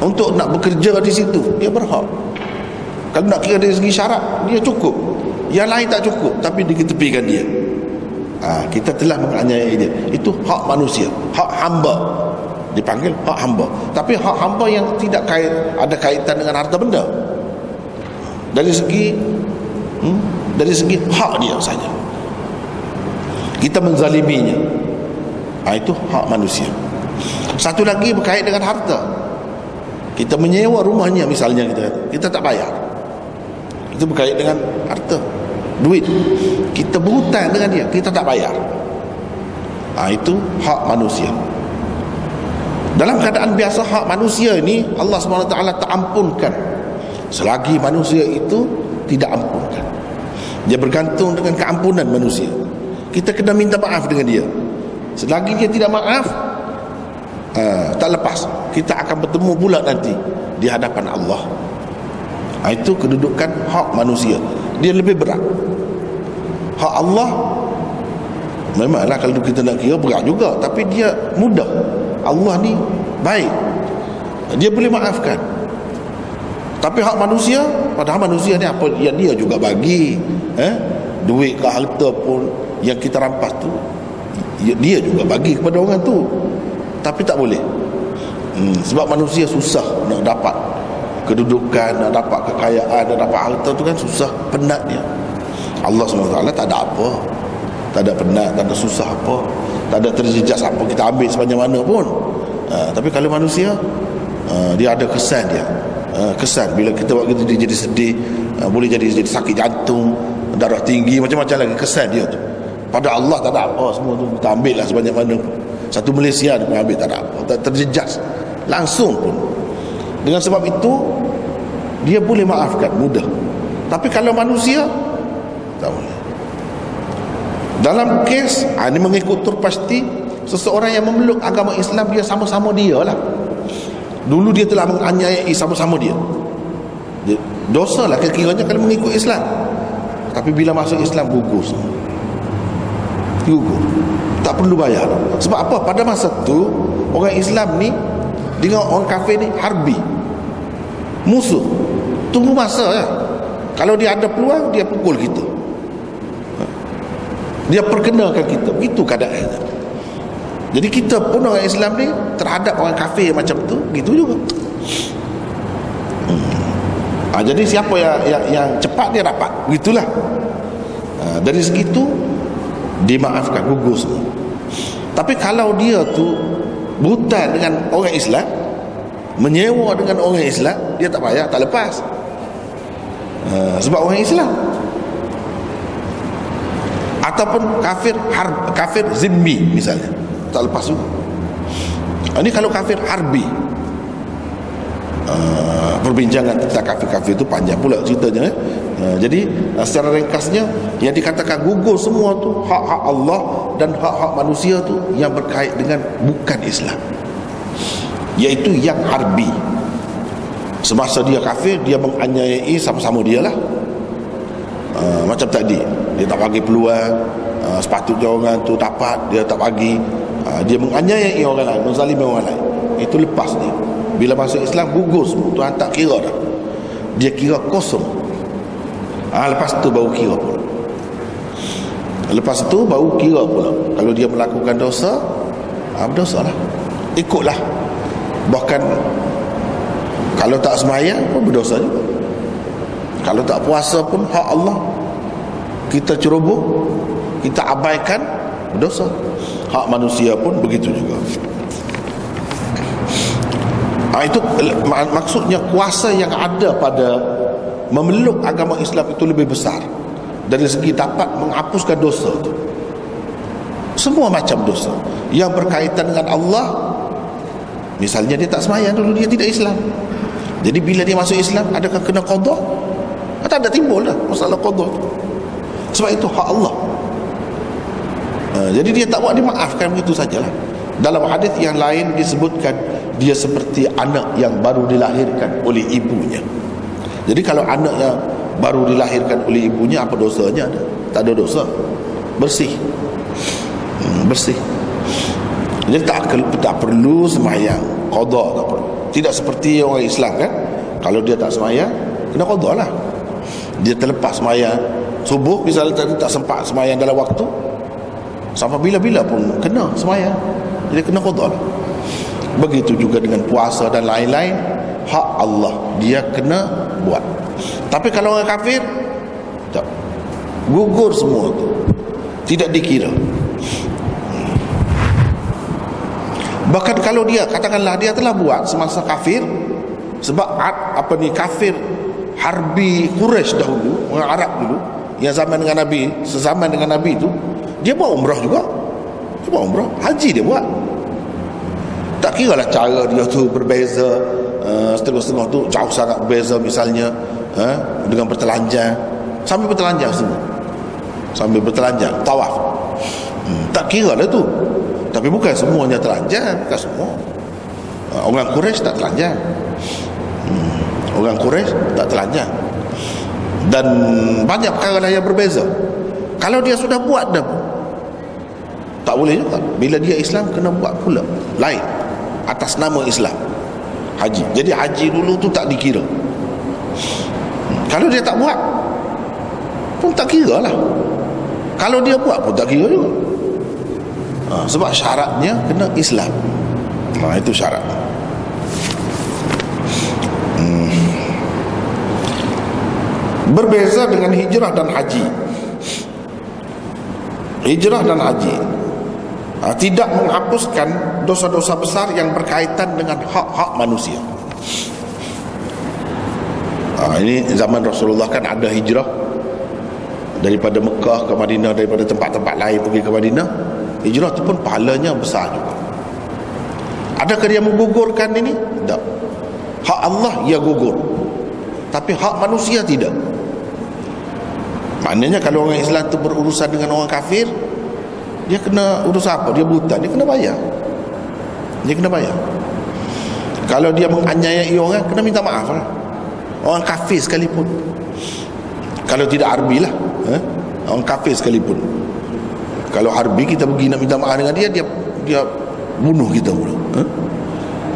Untuk nak bekerja di situ dia berhak. Kalau nak kira dari segi syarat dia cukup. Yang lain tak cukup tapi diketepikan dia. Ha, kita telah menganiayai dia. Itu hak manusia hak hamba. Dipanggil hak hamba. Tapi hak hamba yang tidak kait ada kaitan dengan harta benda. Dari segi hmm, dari segi hak dia saja kita menzaliminya. Ha, itu hak manusia. Satu lagi berkait dengan harta. Kita menyewa rumahnya misalnya kita kita tak bayar. Itu berkait dengan harta. Duit. Kita berhutang dengan dia. Kita tak bayar. Ha, itu hak manusia. Dalam keadaan biasa hak manusia ini Allah SWT tak ampunkan. Selagi manusia itu tidak ampunkan. Dia bergantung dengan keampunan manusia. Kita kena minta maaf dengan dia. Selagi dia tidak maaf uh, tak lepas kita akan bertemu pula nanti di hadapan Allah. Uh, itu kedudukan hak manusia. Dia lebih berat. Hak Allah memanglah kalau kita nak kira berat juga tapi dia mudah. Allah ni baik. Dia boleh maafkan tapi hak manusia padahal manusia ni apa yang dia juga bagi eh? duit ke harta pun yang kita rampas tu ya, dia juga bagi kepada orang tu. Tapi tak boleh. Hmm, sebab manusia susah nak dapat kedudukan nak dapat kekayaan nak dapat harta tu kan susah penat dia Allah SWT tak ada apa. Tak ada penat tak ada susah apa. Tak ada terjejas apa kita ambil sepanjang mana pun. Uh, tapi kalau manusia uh, dia ada kesan dia uh, kesan bila kita buat gitu dia jadi sedih. Uh, boleh jadi jadi sakit jantung darah tinggi macam-macam lagi. Kesan dia tu. Pada Allah tak ada apa. Semua tu kita ambil lah sebanyak mana satu Malaysia dia pun ambil tak ada apa. Tak terjejas. Langsung pun. Dengan sebab itu dia boleh maafkan. Mudah. Tapi kalau manusia tak boleh. Dalam kes ha, ini mengikut tur pasti seseorang yang memeluk agama Islam dia sama-sama dia lah dulu dia telah menganiayai sama-sama dia, dosa lah kekiranya kalau mengikut Islam. Tapi bila masuk Islam gugus gugur. Tak perlu bayar. Sebab apa? Pada masa tu orang Islam ni dengan orang kafir ni harbi. Musuh. Tunggu masa ya. kalau dia ada peluang dia pukul kita. Dia perkenakan kita. Begitu keadaannya jadi kita pun orang Islam ni terhadap orang kafir macam tu gitu juga. Hmm. ha, jadi siapa yang, yang, yang cepat dia dapat. Begitulah. Ha, dari segitu dimaafkan gugur semua. Tapi kalau dia tu buta dengan orang Islam menyewa dengan orang Islam dia tak payah tak lepas. Uh, sebab orang Islam. Ataupun kafir harb, kafir zimmi misalnya tak lepas juga ini kalau kafir harbi uh, perbincangan tentang kafir-kafir itu panjang pula ceritanya eh? uh, jadi uh, secara ringkasnya yang dikatakan gugur semua tu hak-hak Allah dan hak-hak manusia tu yang berkait dengan bukan Islam. Iaitu yang harbi semasa dia kafir dia menganiayai sama-sama dia lah. Uh, macam tadi dia tak bagi peluang uh, sepatutnya orang tu dapat dia tak bagi uh, dia menganiayai orang lain menzalimi orang lain. Itu lepas dia. Bila masuk Islam gugur semua. Tuhan tak kira dah. Dia kira kosong. Uh, lepas tu baru kira pula. Lepas tu baru kira pula. Kalau dia melakukan dosa uh, berdosa lah. Ikutlah. Bahkan kalau tak semayang pun berdosa juga. Kalau tak puasa pun hak Allah. Kita ceroboh kita abaikan berdosa. Hak manusia pun begitu juga. Ha, itu maksudnya kuasa yang ada pada memeluk agama Islam itu lebih besar dari segi dapat menghapuskan dosa. Itu semua macam dosa. Yang berkaitan dengan Allah Misalnya dia tak semayang dulu Dia tidak Islam. Jadi bila dia masuk Islam Adakah kena qadha? Tak ada timbul dah Masalah qadha. Sebab itu hak Allah uh, Jadi dia tak buat Dia maafkan begitu sajalah. Dalam hadis yang lain disebutkan Dia seperti anak yang baru dilahirkan Oleh ibunya. Jadi kalau anak yang baru dilahirkan oleh ibunya Apa dosanya ada? Tak ada dosa. Bersih. Hmm, Bersih. Jadi tak, tak perlu semayang. Qadha tak perlu. Tidak seperti orang Islam kan? Kalau dia tak semayang Kena qadha lah. Dia terlepas semayang. Subuh misalnya tak sempat semayang dalam waktu Sampai bila-bila pun kena semayang Jadi kena qadha lah Begitu juga dengan puasa dan lain-lain Hak Allah Dia kena buat. Tapi kalau orang kafir Tak. Gugur semua tu. Tidak dikira. Bahkan kalau dia katakanlah dia telah buat semasa kafir sebab apa ni kafir harbi Quraisy dahulu orang Arab dulu yang zaman dengan Nabi sezaman dengan Nabi itu dia buat umrah juga. Dia buat umrah. Haji dia buat. Tak kira lah cara dia tu berbeza uh, setengah-setengah tu jauh sangat berbeza misalnya uh, dengan bertelanjang sambil bertelanjang semua. Sambil bertelanjang. Tawaf. Hmm, tak kira lah tu. Tapi bukan semuanya telanjang. Bukan semua. Ah, orang Quraisy tak telanjang. Hmm. orang Quraisy tak telanjang. Dan banyak perkara lain yang berbeza. Kalau dia sudah buat dah tak boleh juga. Bila dia Islam kena buat pula. Lain. Atas nama Islam. Haji. Jadi haji dulu tu tak dikira. Hmm. kalau dia tak buat pun tak kira lah. Kalau dia buat pun tak kira juga. Ha, sebab syaratnya kena Islam. Ha, itu syarat. Hmm. berbeza dengan hijrah dan haji. Hijrah dan haji ha, tidak menghapuskan dosa-dosa besar yang berkaitan dengan hak-hak manusia. Ha, ini zaman Rasulullah kan ada hijrah daripada Mekah ke Madinah daripada tempat-tempat lain pergi ke Madinah. Hijrah itu pun pahalanya besar juga. Adakah dia menggugurkan ini? tak. Hak Allah ia gugur. Tapi hak manusia tidak. Maknanya kalau orang Islam itu berurusan dengan orang kafir dia kena urus apa? dia buta, dia kena bayar. Dia kena bayar. Kalau dia menganiayai orang kena minta maaf lah. Orang kafir sekalipun. Kalau tidak arbi lah eh? orang kafir sekalipun. Kalau harbi kita pergi nak minta maaf dengan dia dia dia bunuh kita pula ha?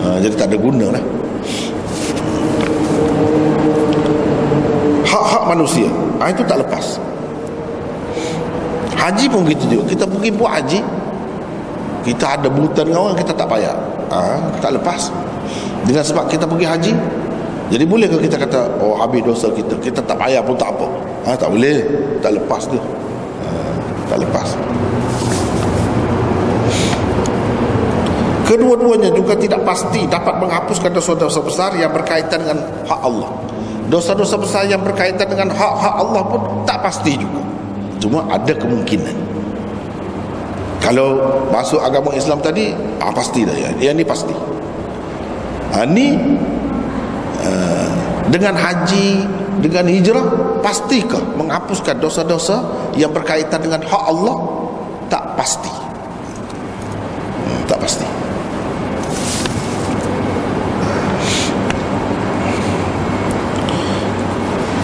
Ha, jadi tak ada guna lah. Hak-hak manusia ha, itu tak lepas haji pun gitu juga. Kita pergi buat haji kita ada buta dengan orang kita tak payah. Ha, tak lepas. Dengan sebab kita pergi haji jadi boleh ke kita kata oh habis dosa kita. Kita tak payah pun tak apa. Ha, tak boleh. Tak lepas tu. Ha, tak lepas. Kedua-duanya juga tidak pasti dapat menghapuskan dosa-dosa besar yang berkaitan dengan hak Allah. Dosa-dosa besar yang berkaitan dengan hak-hak Allah pun tak pasti juga cuma ada kemungkinan. Kalau masuk agama Islam tadi ah, pasti dah. Ya. yang ni pasti. Ha, ni uh, dengan haji dengan hijrah pastikah menghapuskan dosa-dosa yang berkaitan dengan hak Allah? Tak pasti. Hmm, tak pasti.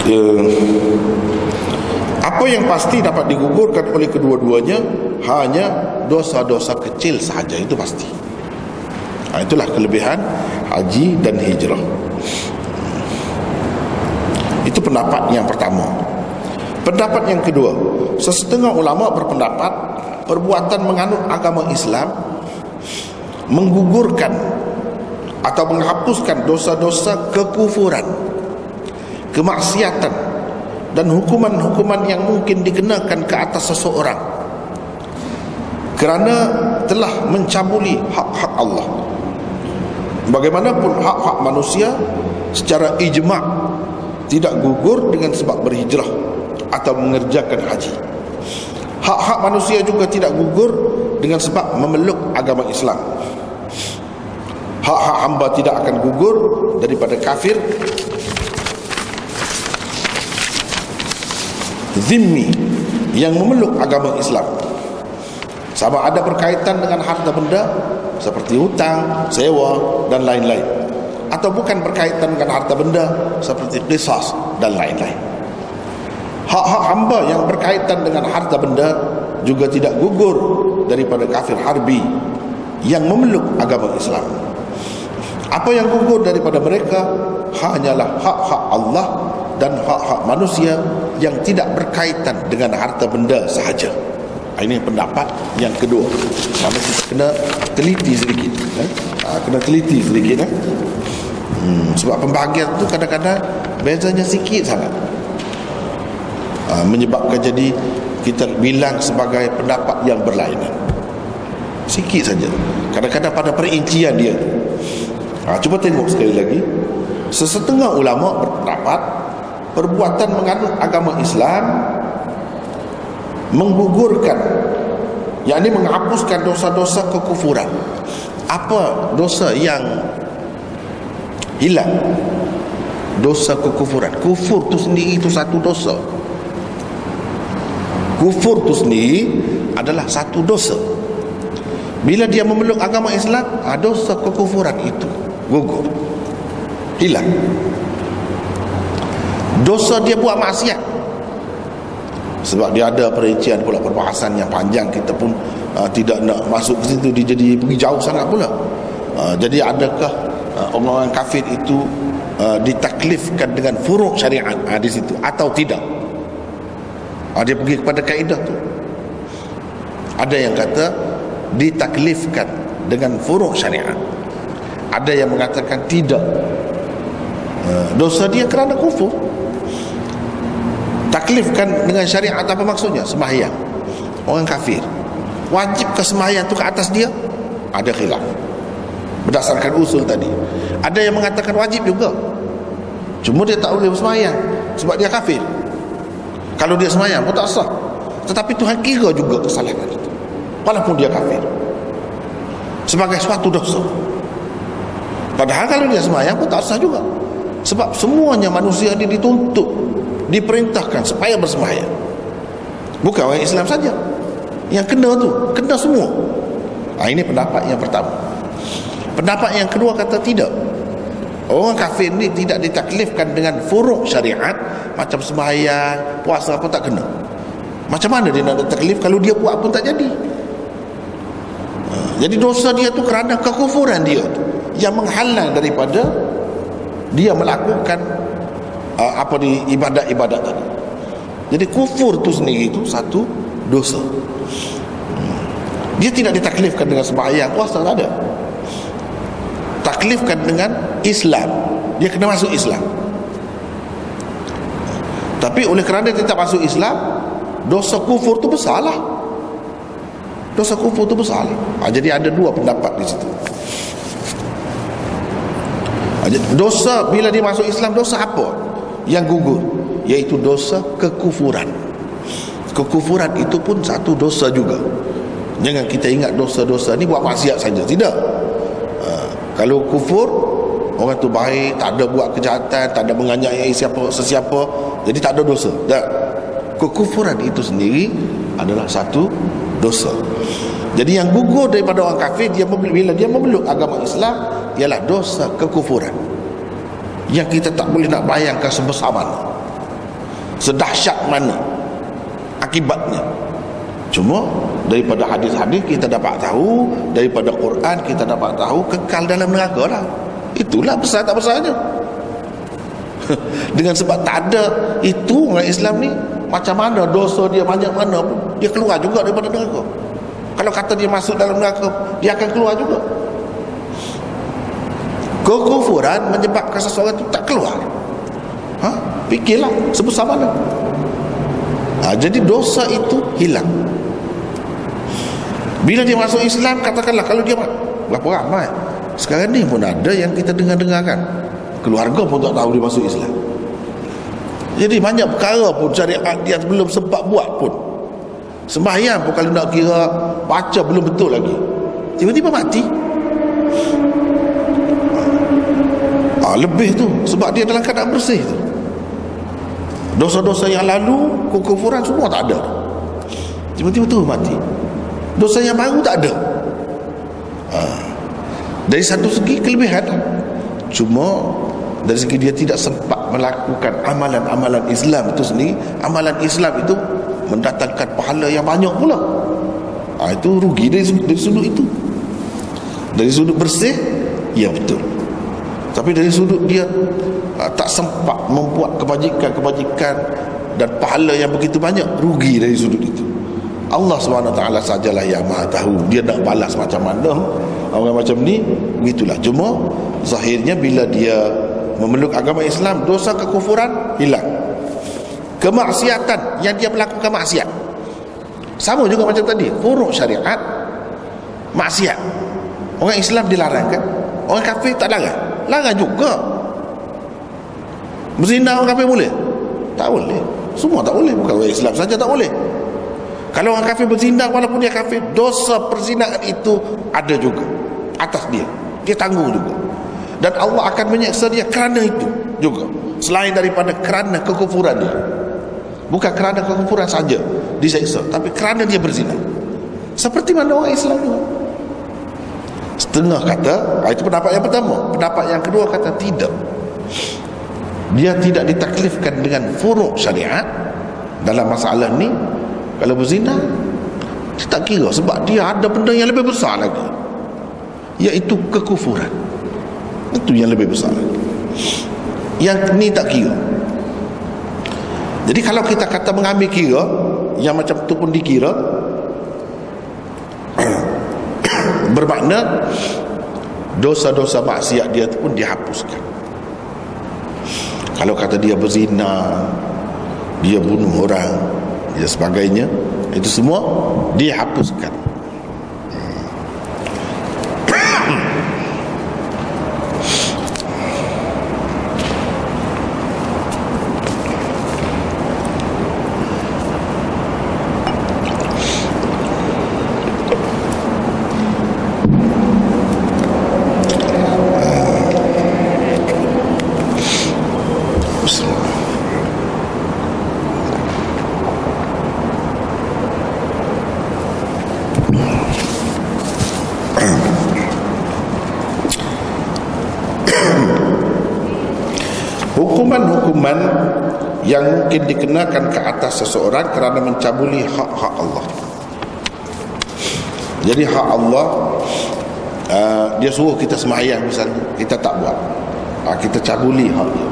Ya, apa yang pasti dapat digugurkan oleh kedua-duanya hanya dosa-dosa kecil sahaja itu pasti. Ha, itulah kelebihan haji dan hijrah. Itu pendapat yang pertama. Pendapat yang kedua sesetengah ulama berpendapat perbuatan menganut agama Islam menggugurkan atau menghapuskan dosa-dosa kekufuran kemaksiatan dan hukuman-hukuman yang mungkin dikenakan ke atas seseorang kerana telah mencabuli hak-hak Allah. Bagaimanapun hak-hak manusia secara ijma' tidak gugur dengan sebab berhijrah atau mengerjakan haji. Hak-hak manusia juga tidak gugur dengan sebab memeluk agama Islam. Hak-hak hamba tidak akan gugur daripada kafir zimmi yang memeluk agama Islam. Sama ada berkaitan dengan harta benda seperti hutang, sewa dan lain-lain. Atau bukan berkaitan dengan harta benda seperti qisas dan lain-lain. Hak-hak hamba yang berkaitan dengan harta benda juga tidak gugur daripada kafir harbi yang memeluk agama Islam. Apa yang gugur daripada mereka hanyalah hak-hak Allah dan hak-hak manusia yang tidak berkaitan dengan harta benda sahaja. Ini pendapat yang kedua. Mana kita kena teliti sedikit. Eh? Ha, kena teliti sedikit. Eh? Hmm, sebab pembahagian tu kadang-kadang bezanya sikit sangat. Ha, menyebabkan jadi kita bilang sebagai pendapat yang berlainan. Sikit saja. Kadang-kadang pada perincian dia. Ha, cuba tengok sekali lagi. Sesetengah ulama berpendapat perbuatan menganut agama Islam menggugurkan yakni menghapuskan dosa-dosa kekufuran. Apa dosa yang hilang? Dosa kekufuran. Kufur tu sendiri itu satu dosa. Kufur tu sendiri adalah satu dosa. Bila dia memeluk agama Islam ah, dosa kekufuran itu gugur hilang dosa dia buat maksiat. Sebab dia ada perincian pula perbahasan yang panjang. Kita pun uh, tidak nak masuk ke situ. Dia jadi pergi jauh sangat pula. Uh, jadi adakah uh, orang-orang kafir itu uh, ditaklifkan dengan furuk syariat? Uh, di situ. Atau tidak? Uh, dia pergi kepada kaedah tu. Ada yang kata ditaklifkan dengan furuk syariat. Ada yang mengatakan tidak. Uh, dosa dia kerana kufur taklifkan dengan syariat apa maksudnya? Sembahyang. Orang kafir. Wajib ke sembahyang tu ke atas dia? Ada khilaf. Berdasarkan usul tadi. Ada yang mengatakan wajib juga. Cuma dia tak boleh sembahyang sebab dia kafir. Kalau dia sembahyang pun tak sah. Tetapi Tuhan kira juga kesalahan itu. Walaupun dia kafir. Sebagai suatu dosa. Padahal kalau dia sembahyang pun tak sah juga. Sebab semuanya manusia ini dituntut diperintahkan supaya bersembahyang bukan orang Islam saja. Yang kena tu kena semua. Ha, ini pendapat yang pertama. Pendapat yang kedua kata tidak. Orang kafir ni tidak ditaklifkan dengan furuk syariat macam sembahyang puasa apa tak kena. Macam mana dia nak ada taklif kalau dia buat pun tak jadi? Ha, jadi dosa dia tu kerana kekufuran dia tu yang menghalang daripada dia melakukan uh, apa di ibadat-ibadat tadi. Jadi kufur tu sendiri itu satu dosa. Dia tidak ditaklifkan dengan sembahyang puasa tak ada. Taklifkan dengan Islam. Dia kena masuk Islam. Tapi oleh kerana dia tak masuk Islam dosa kufur tu besar lah dosa kufur tu besar lah ha, jadi ada dua pendapat di situ. Ha, dosa bila dia masuk Islam dosa apa yang gugur iaitu dosa kekufuran kekufuran itu pun satu dosa juga Jangan kita ingat dosa-dosa ni buat maksiat saja. Tidak. Ha, kalau kufur, orang tu baik, tak ada buat kejahatan, tak ada menganiayai siapa sesiapa, jadi tak ada dosa. Tak. Kekufuran itu sendiri adalah satu dosa. Jadi yang gugur daripada orang kafir dia bila dia memeluk agama Islam ialah dosa kekufuran. Yang kita tak boleh nak bayangkan sebesar mana. Sedahsyat mana akibatnya. Cuma daripada hadis-hadis kita dapat tahu, daripada Quran kita dapat tahu kekal dalam neraka lah. Itulah besar tak besarnya. Dengan sebab tak ada itu orang Islam ni macam mana dosa dia banyak mana pun dia keluar juga daripada neraka. Kalau kata dia masuk dalam neraka, dia akan keluar juga. Kekufuran menyebabkan seseorang itu tak keluar. Ha? Fikirlah sebesar mana. Ha, jadi dosa itu hilang. Bila dia masuk Islam katakanlah kalau dia berapa ramai sekarang ni pun ada yang kita dengar-dengar kan keluarga pun tak tahu dia masuk Islam jadi banyak perkara pun syariat dia belum sempat buat pun sembahyang pun kalau nak kira baca belum betul lagi tiba-tiba mati ah, lebih tu. Sebab dia dalam keadaan bersih tu. Dosa-dosa yang lalu kekufuran semua tak ada. Tiba-tiba tu mati. Dosa yang baru tak ada. Ha. dari satu segi kelebihan cuma dari segi dia tidak sempat melakukan amalan-amalan Islam itu sendiri amalan Islam itu mendatangkan pahala yang banyak pula. Ha, itu rugi dari, dari sudut itu. Dari sudut bersih ya betul tapi dari sudut dia ha, tak sempat membuat kebajikan-kebajikan dan pahala yang begitu banyak rugi dari sudut itu. Allah SWT sajalah yang maha tahu. Dia nak balas macam mana? Orang macam ni begitulah. Cuma zahirnya bila dia memeluk agama Islam dosa kekufuran hilang. Kemaksiatan yang dia melakukan maksiat. Sama juga macam tadi furuk syariat maksiat. Orang Islam dilarang kan? Orang kafir tak larang larang juga berzina orang kafir boleh tak boleh semua tak boleh bukan orang Islam saja tak boleh kalau orang kafir berzina walaupun dia kafir, dosa perzinaan itu ada juga atas dia. Dia tanggung juga. Dan Allah akan menyeksa dia kerana itu juga. Selain daripada kerana kekufuran dia. Bukan kerana kekufuran saja diseksa, tapi kerana dia berzina. Seperti mana orang Islam juga. Setengah kata, ah, itu pendapat yang pertama. Pendapat yang kedua kata tidak. Dia tidak ditaklifkan dengan furuk syariat dalam masalah ni. Kalau berzina dia tak kira sebab dia ada benda yang lebih besar lagi. Iaitu kekufuran. Itu yang lebih besar lagi. Yang ni tak kira. Jadi kalau kita kata mengambil kira yang macam tu pun dikira bermakna dosa-dosa maksiat dia pun dihapuskan. Kalau kata dia berzina dia bunuh orang dan sebagainya itu semua dihapuskan mungkin dikenakan ke atas seseorang kerana mencabuli hak-hak Allah. Jadi hak Allah uh, dia suruh kita semayang misalnya kita tak buat. Uh, kita cabuli hak dia.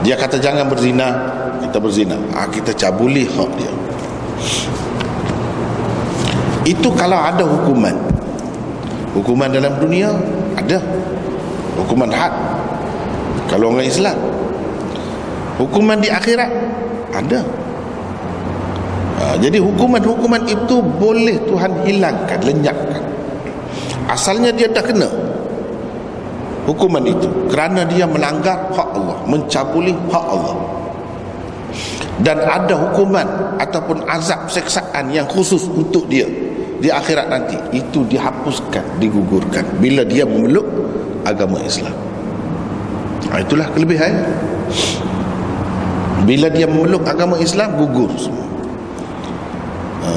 Dia kata jangan berzina kita berzina. Uh, kita cabuli hak dia. Itu kalau ada hukuman. Hukuman dalam dunia ada. Hukuman had. Kalau orang Islam hukuman di akhirat? Ada. Ha, jadi hukuman-hukuman itu boleh Tuhan hilangkan lenyapkan. Asalnya dia dah kena hukuman itu kerana dia melanggar hak Allah mencabuli hak Allah. Dan ada hukuman ataupun azab seksaan yang khusus untuk dia di akhirat nanti itu dihapuskan digugurkan bila dia memeluk agama Islam. Ha, itulah kelebihan bila dia memeluk agama Islam gugur semua. Ha.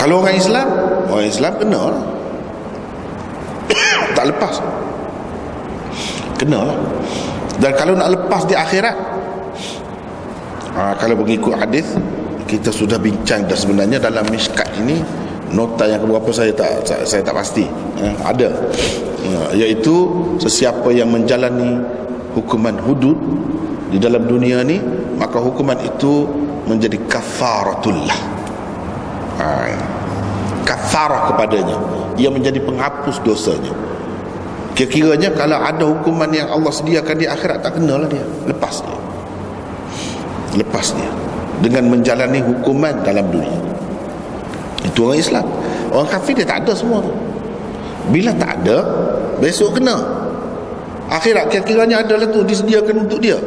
kalau orang Islam orang Islam kena lah. Tak lepas. Kena lah. Dan kalau nak lepas di akhirat ha, kalau mengikut hadis kita sudah bincang dan sebenarnya dalam miskat ini nota yang keberapa saya tak saya, saya tak pasti. Eh, ada. Eh, iaitu sesiapa yang menjalani hukuman hudud di dalam dunia ni maka hukuman itu menjadi kafaratullah ha, kafarah kepadanya. Ia menjadi penghapus dosanya. Kira-kiranya kalau ada hukuman yang Allah sediakan di akhirat tak kenalah dia. Lepas dia. Lepas dia. Dengan menjalani hukuman dalam dunia. Itu orang Islam. Orang kafir dia tak ada semua tu. Bila tak ada besok kena. Akhirat kira-kiranya adalah tu disediakan untuk dia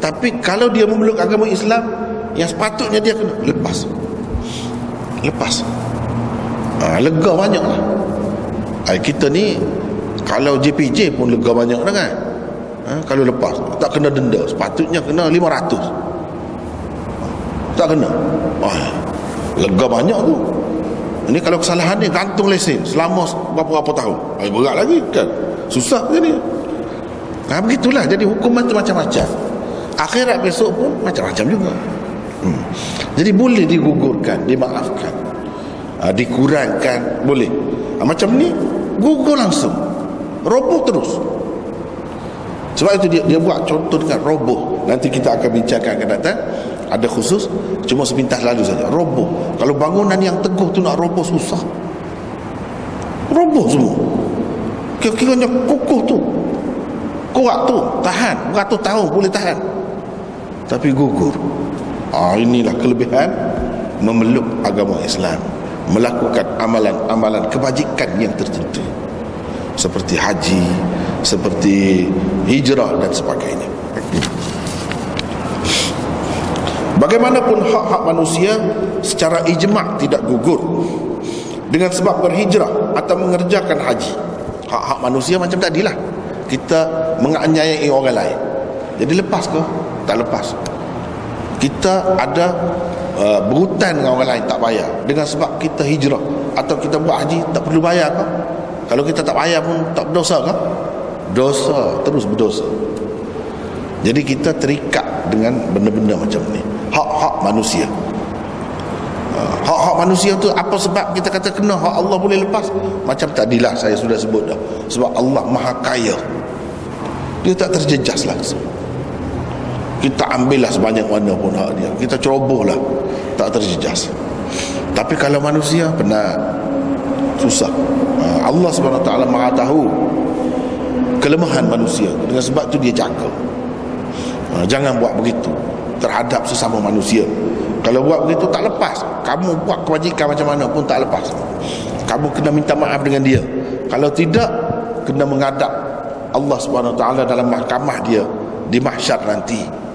tapi kalau dia memeluk agama Islam yang sepatutnya dia kena lepas. Lepas. Ha, lega banyak lah. Ha, kita ni kalau JPJ pun lega banyak dah kan? Ha, kalau lepas tak kena denda. Sepatutnya kena 500 tak kena. Wah, lega banyak tu. Ini kalau kesalahan ni gantung lesen. Selama berapa-berapa tahun. Berat lagi kan? Susah ke ni? Nah, begitulah. Jadi hukuman tu macam-macam akhirat besok pun macam-macam juga. Hmm. jadi boleh digugurkan dimaafkan. Ha, dikurangkan boleh. Ha, macam ni gugur langsung. Roboh terus. Sebab itu dia, dia buat contoh dengan roboh. Nanti kita akan bincangkan akan datang. Ada khusus cuma sepintas lalu saja. Roboh. Kalau bangunan yang teguh tu nak roboh susah. Roboh semua. Kira-kiranya kukuh tu. Kuat tu. Tahan. Beratus tahun boleh tahan tapi gugur ah, inilah kelebihan memeluk agama Islam melakukan amalan-amalan kebajikan yang tertentu seperti haji seperti hijrah dan sebagainya Bagaimanapun hak-hak manusia secara ijma' tidak gugur dengan sebab berhijrah atau mengerjakan haji. Hak-hak manusia macam tadilah. Kita menganiayai orang lain. Jadi lepas ke? Tak lepas. Kita ada uh, berhutang dengan orang lain tak bayar dengan sebab kita hijrah atau kita buat haji tak perlu bayar ke? Kalau kita tak bayar pun tak berdosa ke? Dosa, terus berdosa. Jadi kita terikat dengan benda-benda macam ni hak-hak manusia ha, hak-hak manusia tu apa sebab kita kata kena hak Allah boleh lepas macam tadilah saya sudah sebut dah sebab Allah maha kaya dia tak terjejas langsung kita ambillah sebanyak mana pun hak dia. Kita cerobohlah. Tak terjejas. Tapi kalau manusia penat susah. Ha, Allah SWT maha tahu kelemahan manusia. Dengan sebab tu dia jaga. Ha, jangan buat begitu. Terhadap sesama manusia. Kalau buat begitu tak lepas. Kamu buat kewajikan macam mana pun tak lepas. Kamu kena minta maaf dengan dia. Kalau tidak kena menghadap Allah Taala dalam mahkamah dia di mahsyar nanti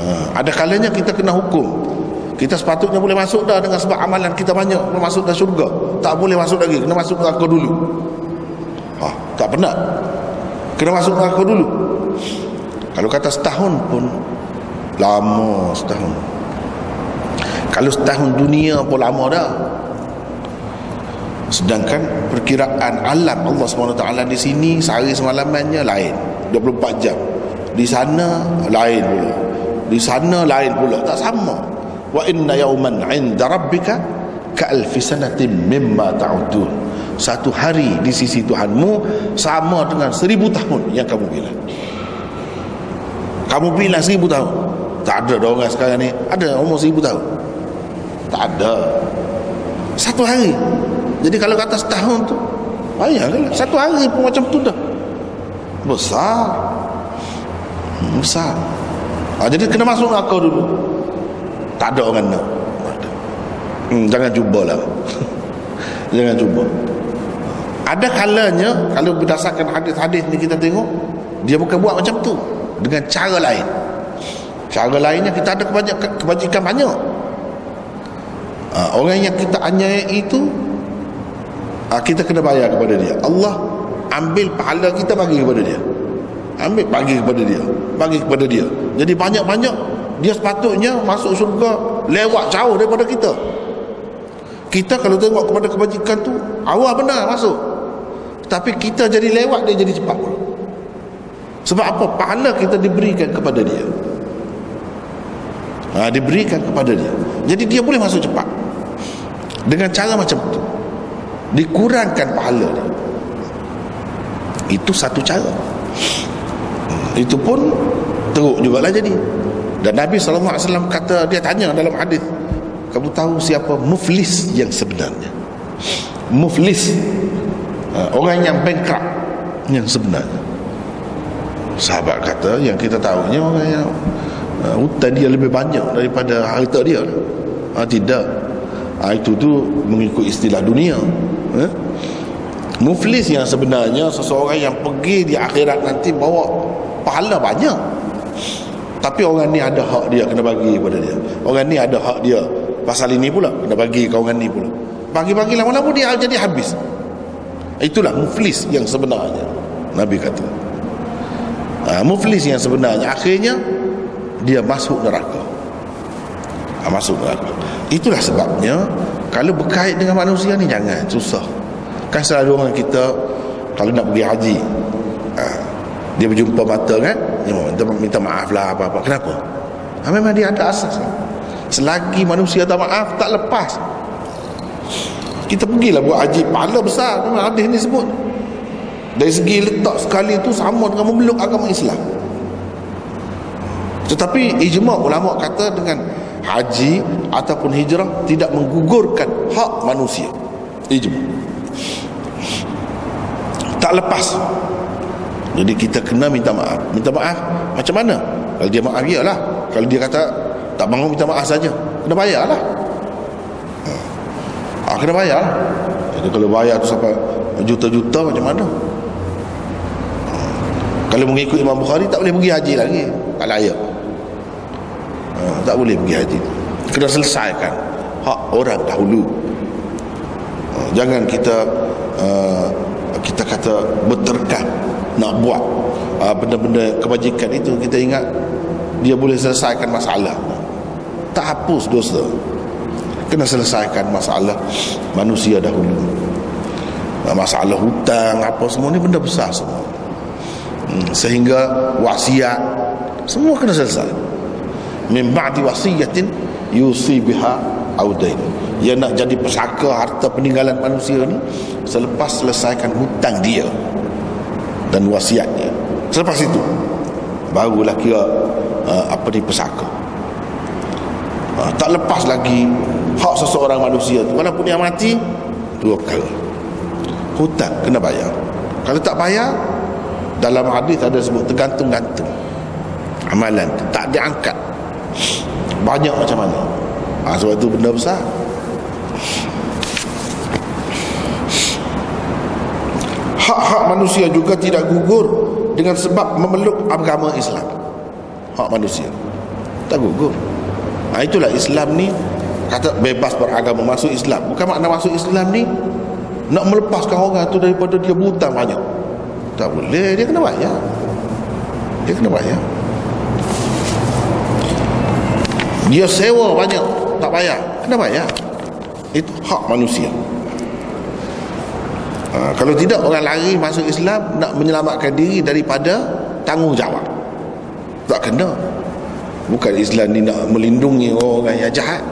ha, ada kalanya kita kena hukum. Kita sepatutnya boleh masuk dah dengan sebab amalan kita banyak. Boleh masuk dah syurga. Tak boleh masuk lagi. Kena masuk neraka dulu. Ha, tak pernah kena masuk neraka dulu. Kalau kata setahun pun lama setahun. Kalau setahun dunia pun lama dah. Sedangkan perkiraan alam Allah SWT di sini sehari semalamannya lain. 24 jam. Di sana lain pula di sana lain pula tak sama. Wa inna yawman 'inda rabbika ka alfi sanatin mimma ta'udun. Satu hari di sisi Tuhanmu sama dengan seribu tahun yang kamu bilang kamu bilang seribu tahun? Tak ada orang sekarang ni. Ada umur seribu tahun? Tak ada. Satu hari. Jadi kalau kata setahun tu bayangkan satu hari pun macam tu dah. Besar. Hmm, besar ha, jadi kena masuk akal dulu. Tak ada orang nak. Hmm, jangan cubalah jangan cuba. Ada kalanya kalau berdasarkan hadis-hadis ni kita tengok dia bukan buat macam tu. Dengan cara lain. Cara lainnya kita ada kebajikan, kebajikan banyak. Ha, orang yang kita anyai itu ha, kita kena bayar kepada dia. Allah ambil pahala kita bagi kepada dia. Ambil bagi kepada dia. Bagi kepada dia jadi banyak-banyak dia sepatutnya masuk surga lewat jauh daripada kita. Kita kalau tengok kepada kebajikan tu awal benar masuk. Tapi kita jadi lewat dia jadi cepat pula. Sebab apa? Pahala kita diberikan kepada dia. Ha, diberikan kepada dia. Jadi dia boleh masuk cepat. Dengan cara macam tu. Dikurangkan pahala dia. Itu satu cara. Itu pun teruk jugalah jadi. Dan Nabi SAW kata dia tanya dalam hadis kamu tahu siapa muflis yang sebenarnya? Muflis uh, orang yang bankrupt yang sebenarnya. Sahabat kata yang kita tahunya orang yang uh, hutang dia lebih banyak daripada harta dia. Uh, tidak. Uh, itu tu mengikut istilah dunia. Uh. muflis yang sebenarnya seseorang yang pergi di akhirat nanti bawa pahala banyak tapi orang ni ada hak dia kena bagi kepada dia. Orang ni ada hak dia. Pasal ini pula kena bagi ke orang ni pula. Bagi-bagi lama-lama dia jadi habis. Itulah muflis yang sebenarnya Nabi kata. Ha, muflis yang sebenarnya. Akhirnya dia masuk neraka. Ha, masuk neraka. Itulah sebabnya kalau berkait dengan manusia ni jangan. Susah. Kan selalu orang kita kalau nak pergi haji ha, dia berjumpa mata kan? Dia minta, maaf lah apa-apa. Kenapa? Ha, memang dia ada asas. Selagi manusia tak maaf tak lepas. Kita pergilah buat haji pahala besar memang hadis ni sebut. Dari segi letak sekali tu sama dengan memeluk agama Islam. Tetapi ijma ulama kata dengan haji ataupun hijrah tidak menggugurkan hak manusia. Ijma. Tak lepas jadi kita kena minta maaf. Minta maaf? Macam mana? Kalau dia maaf ya lah kalau dia kata tak bangun minta maaf saja. Kena bayar lah ha, kena bayar. Jadi kalau bayar tu sampai juta-juta macam mana? Kalau mengikut Imam Bukhari tak boleh pergi haji lagi. Tak layak. Ha, tak boleh pergi haji kena selesaikan hak orang dahulu. Ha, jangan kita uh, kita kata berterkat nak buat uh, benda-benda kebajikan itu kita ingat dia boleh selesaikan masalah. Tak hapus dosa. Kena selesaikan masalah manusia dahulu. Masalah hutang apa semua ni benda besar semua. Hmm, sehingga wasiat semua kena selesai. Min ba'di wasiyatin yusi biha audain dia nak jadi pesaka harta peninggalan manusia ni selepas selesaikan hutang dia dan wasiatnya. Selepas itu barulah kira uh, apa ni pesaka. Uh, tak lepas lagi hak seseorang manusia tu. Walaupun dia mati dua perkara. Hutang kena bayar. Kalau tak bayar dalam hadis ada sebut tergantung-gantung. Amalan tak diangkat. Banyak macam mana? Ha, sebab itu benda besar hak-hak manusia juga tidak gugur dengan sebab memeluk agama Islam. Hak manusia. Tak gugur. Ha, itulah Islam ni. Kata bebas beragama masuk Islam. Bukan makna masuk Islam ni nak melepaskan orang tu daripada dia buta banyak. Tak boleh. Dia kena bayar. Dia kena bayar. Dia sewa banyak. Tak bayar. Kena bayar. Itu hak manusia ha, kalau tidak orang lari masuk Islam nak menyelamatkan diri daripada tanggungjawab. Tak kena. Bukan Islam ni nak melindungi orang yang jahat.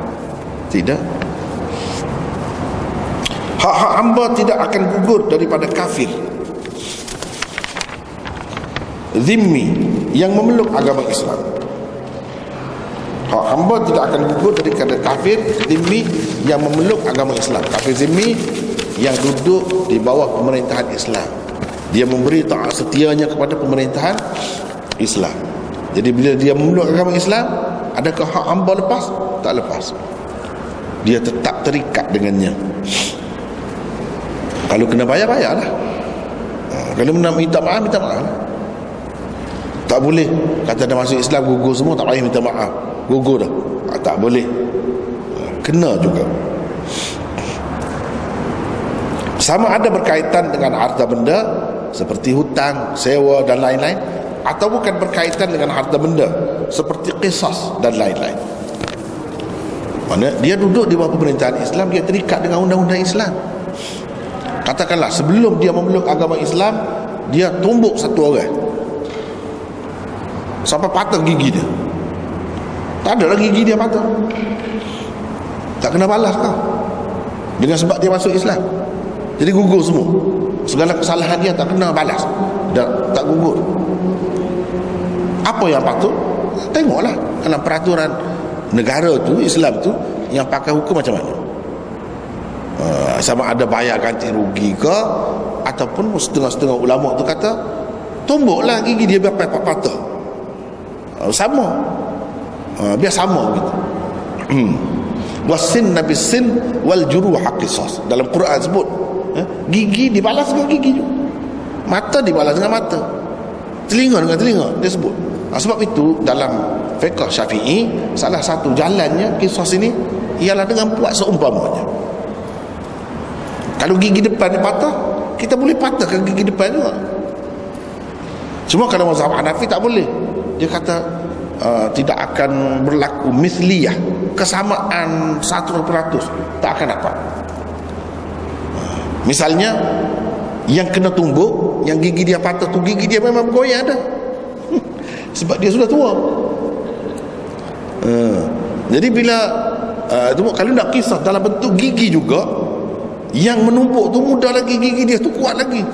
Tidak. Hak-hak hamba tidak akan gugur daripada kafir. Zimmi yang memeluk agama Islam. Hak hamba tidak akan gugur daripada kafir zimmi yang memeluk agama Islam. Kafir zimmi yang duduk di bawah pemerintahan Islam. Dia memberi taat setianya kepada pemerintahan Islam. Jadi bila dia memeluk agama Islam adakah hak hamba lepas? Tak lepas. Dia tetap terikat dengannya. Kalau kena bayar bayarlah. Ha, kalau nak minta maaf minta maaf. Tak boleh. Kata dah masuk Islam gugur semua tak payah minta maaf. Gugur dah. Ha, tak boleh. Ha, kena juga sama ada berkaitan dengan harta benda seperti hutang, sewa dan lain-lain atau bukan berkaitan dengan harta benda seperti kisah dan lain-lain. Mana dia duduk di bawah pemerintahan Islam dia terikat dengan undang-undang Islam. Katakanlah sebelum dia memeluk agama Islam dia tumbuk satu orang. Sampai patah gigi dia. Tak ada lagi gigi dia patah. Tak kena balas kau. Dengan sebab dia masuk Islam jadi gugur semua. Segala kesalahan dia tak kena balas. Dan tak gugur. Apa yang patut? Tengoklah. Dalam peraturan negara tu Islam tu yang pakai hukum macam mana. Uh, sama ada bayar ganti rugi ke ataupun setengah-setengah ulama tu kata tumbuklah gigi dia biar patah uh, sama. Uh, biar sama gitu. Wasin nabi sin wal juru haqisas dalam Quran sebut eh, gigi dibalas dengan gigi juga mata dibalas dengan mata. Telinga dengan telinga dia sebut. Nah, sebab itu dalam fiqh syafi'i salah satu jalannya kisah ini ialah dengan buat seumpamanya. Kalau gigi depan ni patah kita boleh patahkan gigi depan juga. Cuma kalau mazhab Hanafi tak boleh. Dia kata uh, tidak akan berlaku misliyah. Kesamaan 100% tak akan dapat misalnya yang kena tumbuk yang gigi dia patah tu gigi dia memang bergoyang dah sebab dia sudah tua. Uh, jadi bila uh, kalau nak kisah dalam bentuk gigi juga yang menumpuk tu mudah lagi gigi dia tu kuat lagi.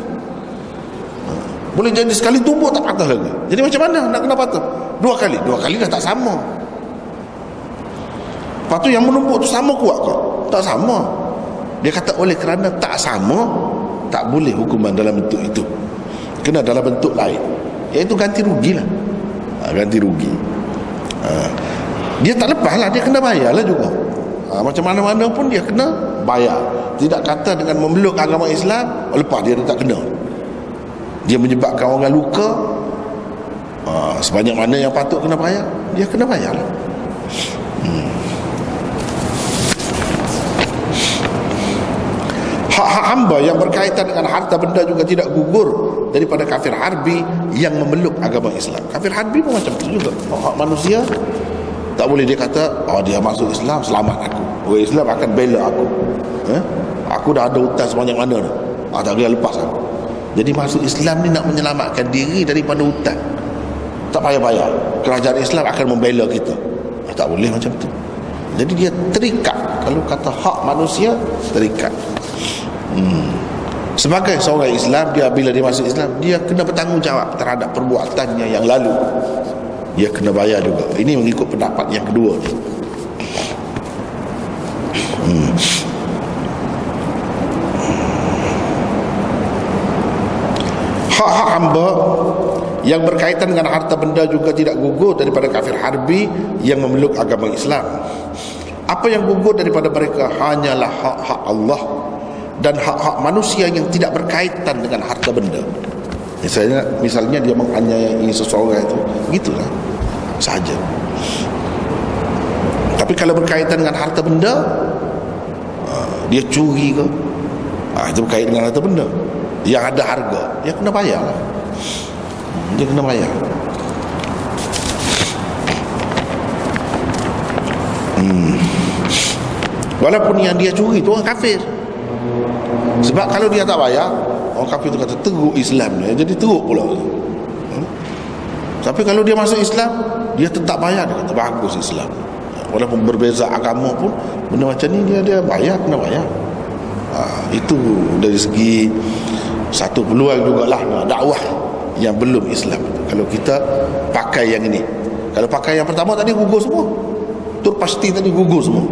Boleh jadi sekali tumbuk tak patah lagi. Jadi macam mana nak kena patah? Dua kali. Dua kali dah tak sama. Lepas tu yang menumpuk tu sama kuat ke tak sama dia kata oleh kerana tak sama tak boleh hukuman dalam bentuk itu. Kena dalam bentuk lain. Iaitu ganti rugi lah. Ha, ganti rugi. Ha. dia tak lepas lah dia kena bayar lah juga. Ha, macam mana-mana pun dia kena bayar. Tidak kata dengan memeluk agama Islam lepas dia tak kena. Dia menyebabkan orang luka. Ha, sebanyak mana yang patut kena bayar dia kena bayar lah. Hmm. Hak-hak hamba yang berkaitan dengan harta benda juga tidak gugur daripada kafir harbi yang memeluk agama Islam kafir harbi pun macam itu juga hak manusia tak boleh dia kata oh dia masuk Islam selamat aku orang Islam akan bela aku eh? aku dah ada hutang sebanyak mana dah ah, tak boleh lepas aku jadi masuk Islam ni nak menyelamatkan diri daripada hutang. Tak payah bayar. Kerajaan Islam akan membela kita. Eh, tak boleh macam tu. Jadi dia terikat. Kalau kata hak manusia, terikat. Hmm. Sebagai seorang Islam, dia bila dia masuk Islam, dia kena bertanggungjawab terhadap perbuatannya yang lalu. Dia kena bayar juga. Ini mengikut pendapat yang kedua. Hmm. hak-hak hamba yang berkaitan dengan harta benda juga tidak gugur daripada kafir harbi yang memeluk agama Islam apa yang gugur daripada mereka hanyalah hak-hak Allah dan hak-hak manusia yang tidak berkaitan dengan harta benda. Misalnya misalnya dia menganiayai seseorang itu gitulah saja tapi kalau berkaitan dengan harta benda ah, dia curi ke? Ah, itu berkaitan dengan harta benda. Yang ada harga dia kena bayar lah. Dia kena bayar. Hmm. walaupun yang dia curi tu orang kafir sebab kalau dia tak bayar orang kafir tu kata teruk Islam dia jadi teruk pula. Hmm? tapi kalau dia masuk Islam dia tetap bayar dia kata bagus Islam. Walaupun berbeza agama pun benda macam ni dia dia bayar kena bayar ha, itu dari segi satu peluang jugalah dakwah yang belum Islam. Kalau kita pakai yang ini. Kalau pakai yang pertama tadi gugur semua. Tu pasti tadi gugur semua.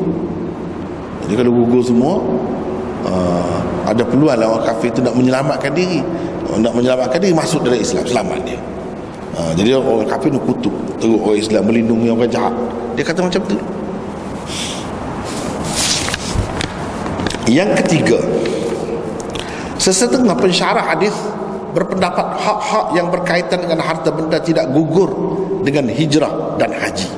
Jadi kalau gugur semua uh, ada peluang lah orang kafir itu nak menyelamatkan diri. Nak menyelamatkan diri masuk dalam Islam selamat dia. Uh, jadi orang kafir itu kutuk teruk orang Islam melindungi orang jahat. Dia kata macam tu. Yang ketiga sesetengah pensyarah hadis berpendapat hak-hak yang berkaitan dengan harta benda tidak gugur dengan hijrah dan haji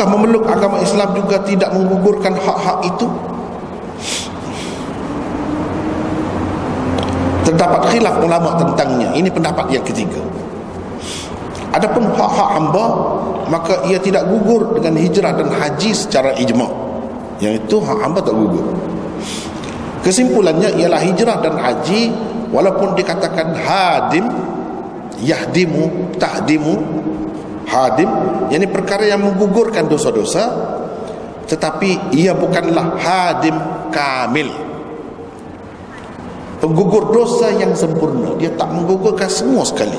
apakah memeluk Islam juga tidak menggugurkan hak-hak itu. Terdapat khilaf ulama tentangnya. Ini pendapat yang ketiga. Adapun hak-hak hamba maka ia tidak gugur dengan hijrah dan haji secara ijma. Yang itu hak hamba tak gugur. Kesimpulannya ialah hijrah dan haji walaupun dikatakan hadim yahdimu tahdimu hadim yakni perkara yang menggugurkan dosa-dosa tetapi ia bukanlah hadim kamil. Penggugur dosa yang sempurna dia tak menggugurkan semua sekali.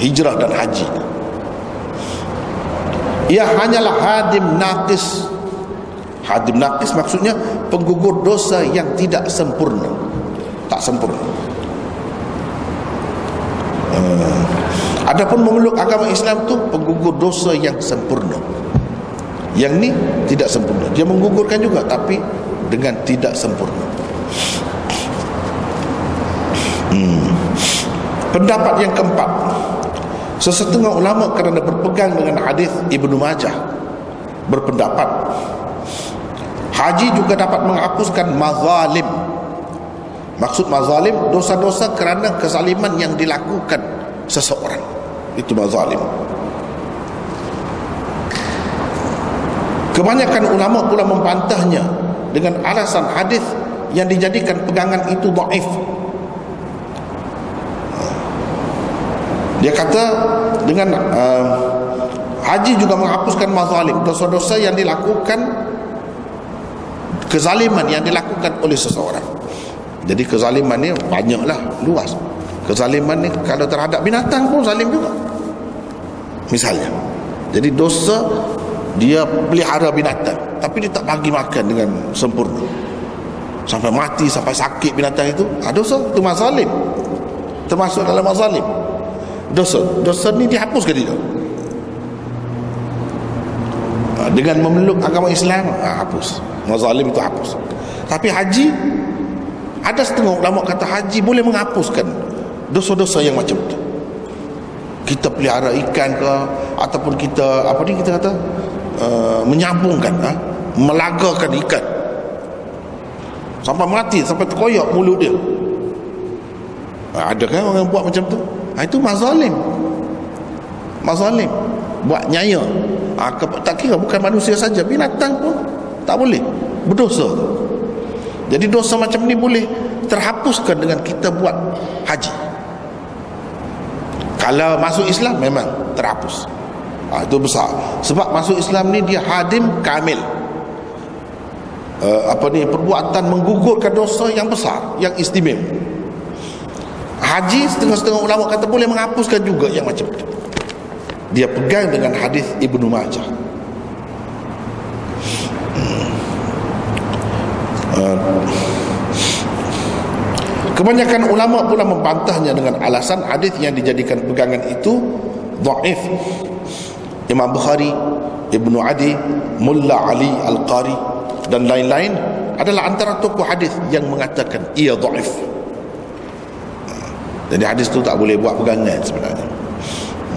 Hijrah dan haji. Ia hanyalah hadim naqis. Hadim naqis maksudnya penggugur dosa yang tidak sempurna. Tak sempurna. Uh, adapun memeluk agama Islam tu penggugur dosa yang sempurna yang ni tidak sempurna dia menggugurkan juga tapi dengan tidak sempurna hmm. pendapat yang keempat Sesetengah ulama kerana berpegang dengan hadis Ibnu Majah berpendapat haji juga dapat menghapuskan mazalim. Maksud mazalim dosa-dosa kerana kezaliman yang dilakukan seseorang. Itu mazalim. Kebanyakan ulama pula membantahnya dengan alasan hadis yang dijadikan pegangan itu dhaif Dia kata dengan uh, haji juga menghapuskan mazalim, dosa-dosa yang dilakukan kezaliman yang dilakukan oleh seseorang. Jadi kezaliman ni banyaklah, luas. Kezaliman ni kalau terhadap binatang pun zalim juga. Misalnya. Jadi dosa dia pelihara binatang tapi dia tak bagi makan dengan sempurna. Sampai mati, sampai sakit binatang itu, ada dosa itu mazalim. Termasuk dalam mazalim dosa dosa ni dihapuskan tidak ha, dengan memeluk agama Islam ha, hapus mazalim itu hapus tapi haji ada setengah ulama kata haji boleh menghapuskan dosa-dosa yang macam itu kita pelihara ikan ke ataupun kita apa ni kita kata? Uh, menyambungkan ha? melagakan ikan. Sampai mati sampai terkoyak mulut dia. Ha, ada kan orang buat macam tu? Ha, itu mazalim. Mazalim. Buat nyaya. Ha, tak kira bukan manusia saja. Binatang pun tak boleh. Berdosa. Jadi dosa macam ni boleh terhapuskan dengan kita buat haji kalau masuk Islam memang terhapus. Ha, itu besar. Sebab masuk Islam ni dia hadim kamil. Uh, apa ni perbuatan menggugurkan dosa yang besar yang istimewa. Haji setengah-setengah ulama kata boleh menghapuskan juga yang macam itu dia pegang dengan hadis Ibnu Majah. Uh, kebanyakan ulama pula membantahnya dengan alasan hadis yang dijadikan pegangan itu dhaif Imam Bukhari Ibnu Adi Mulla Ali Al-Qari dan lain-lain adalah antara tokoh hadis yang mengatakan ia dhaif jadi hadis tu tak boleh buat pegangan sebenarnya.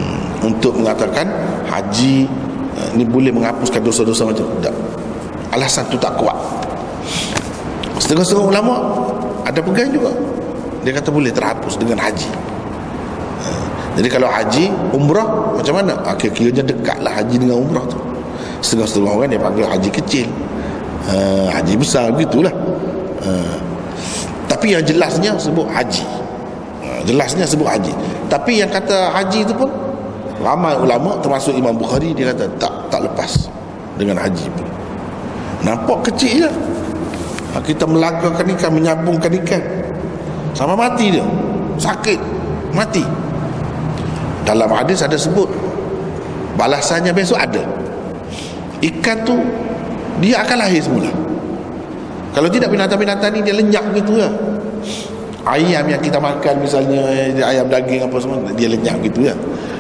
Hmm. Untuk mengatakan haji uh, ni boleh menghapuskan dosa-dosa macam tu. Tak. Alasan tu tak kuat. Setengah-setengah ulama ada pegang juga. Dia kata boleh terhapus dengan haji. Uh, jadi kalau haji, umrah macam mana? Akhir-akhirnya dekatlah haji dengan umrah tu. Setengah-setengah orang dia panggil haji kecil. Uh, haji besar begitulah. Uh, tapi yang jelasnya sebut haji ha, jelasnya sebut haji tapi yang kata haji itu pun ramai ulama termasuk Imam Bukhari dia kata tak tak lepas dengan haji pun nampak kecil je ha, kita melagakan ikan menyambungkan ikan sama mati dia. Sakit. Mati. Dalam hadis ada sebut balasannya besok ada. Ikan tu dia akan lahir semula. Kalau tidak binatang-binatang ni dia lenyap gitu ya. Ayam yang kita makan misalnya ayam daging apa semua dia lenyap gitu ya.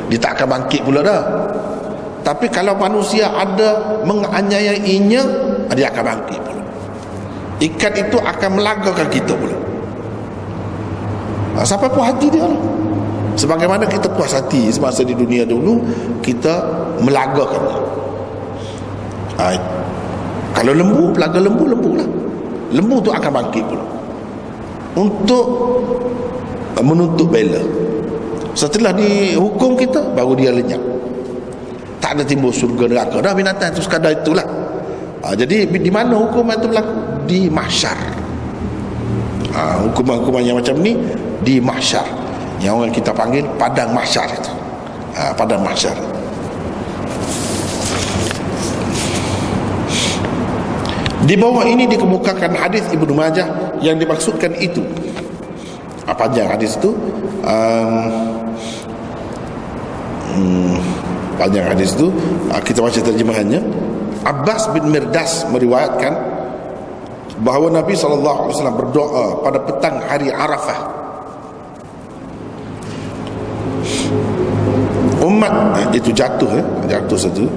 Dia tak akan bangkit pula dah. Tapi kalau manusia ada menganiayainya dia akan bangkit pula. Ikan itu akan melagakan kita pula sampai puas hati dia lah sebagaimana kita puas hati semasa di dunia dulu kita melagakannya ha, kalau lembu pelaga lembu lembu lah lembu tu akan bangkit pula. Untuk menuntut bela. Setelah dihukum kita baru dia lenyap. Tak ada timbul surga neraka. Dah binatang itu sekadar itulah. Ha, jadi di mana hukuman itu berlaku? Di mahsyar. Ha, hukuman-hukuman yang macam ni di mahsyar. Yang orang kita panggil padang mahsyar itu. Ha, padang mahsyar. Di bawah ini dikemukakan hadis Ibnu Majah yang dimaksudkan itu. Apa panjang hadis itu. Um, hmm, panjang hadis itu. Ah, kita baca terjemahannya. Abbas bin Mirdas meriwayatkan bahawa Nabi SAW berdoa pada petang hari Arafah umat eh, itu jatuh ya, jatuh satu.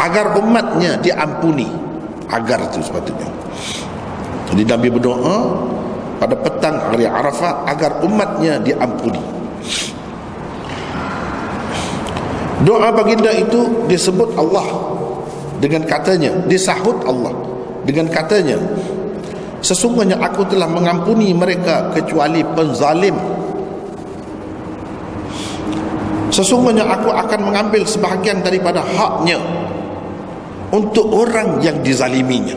Agar umatnya diampuni. Agar itu sepatutnya. Jadi Nabi berdoa pada petang hari Arafah agar umatnya diampuni. Doa baginda itu disebut Allah dengan katanya, disahut Allah dengan katanya, sesungguhnya aku telah mengampuni mereka kecuali penzalim. Sesungguhnya aku akan mengambil sebahagian daripada haknya untuk orang yang dizaliminya.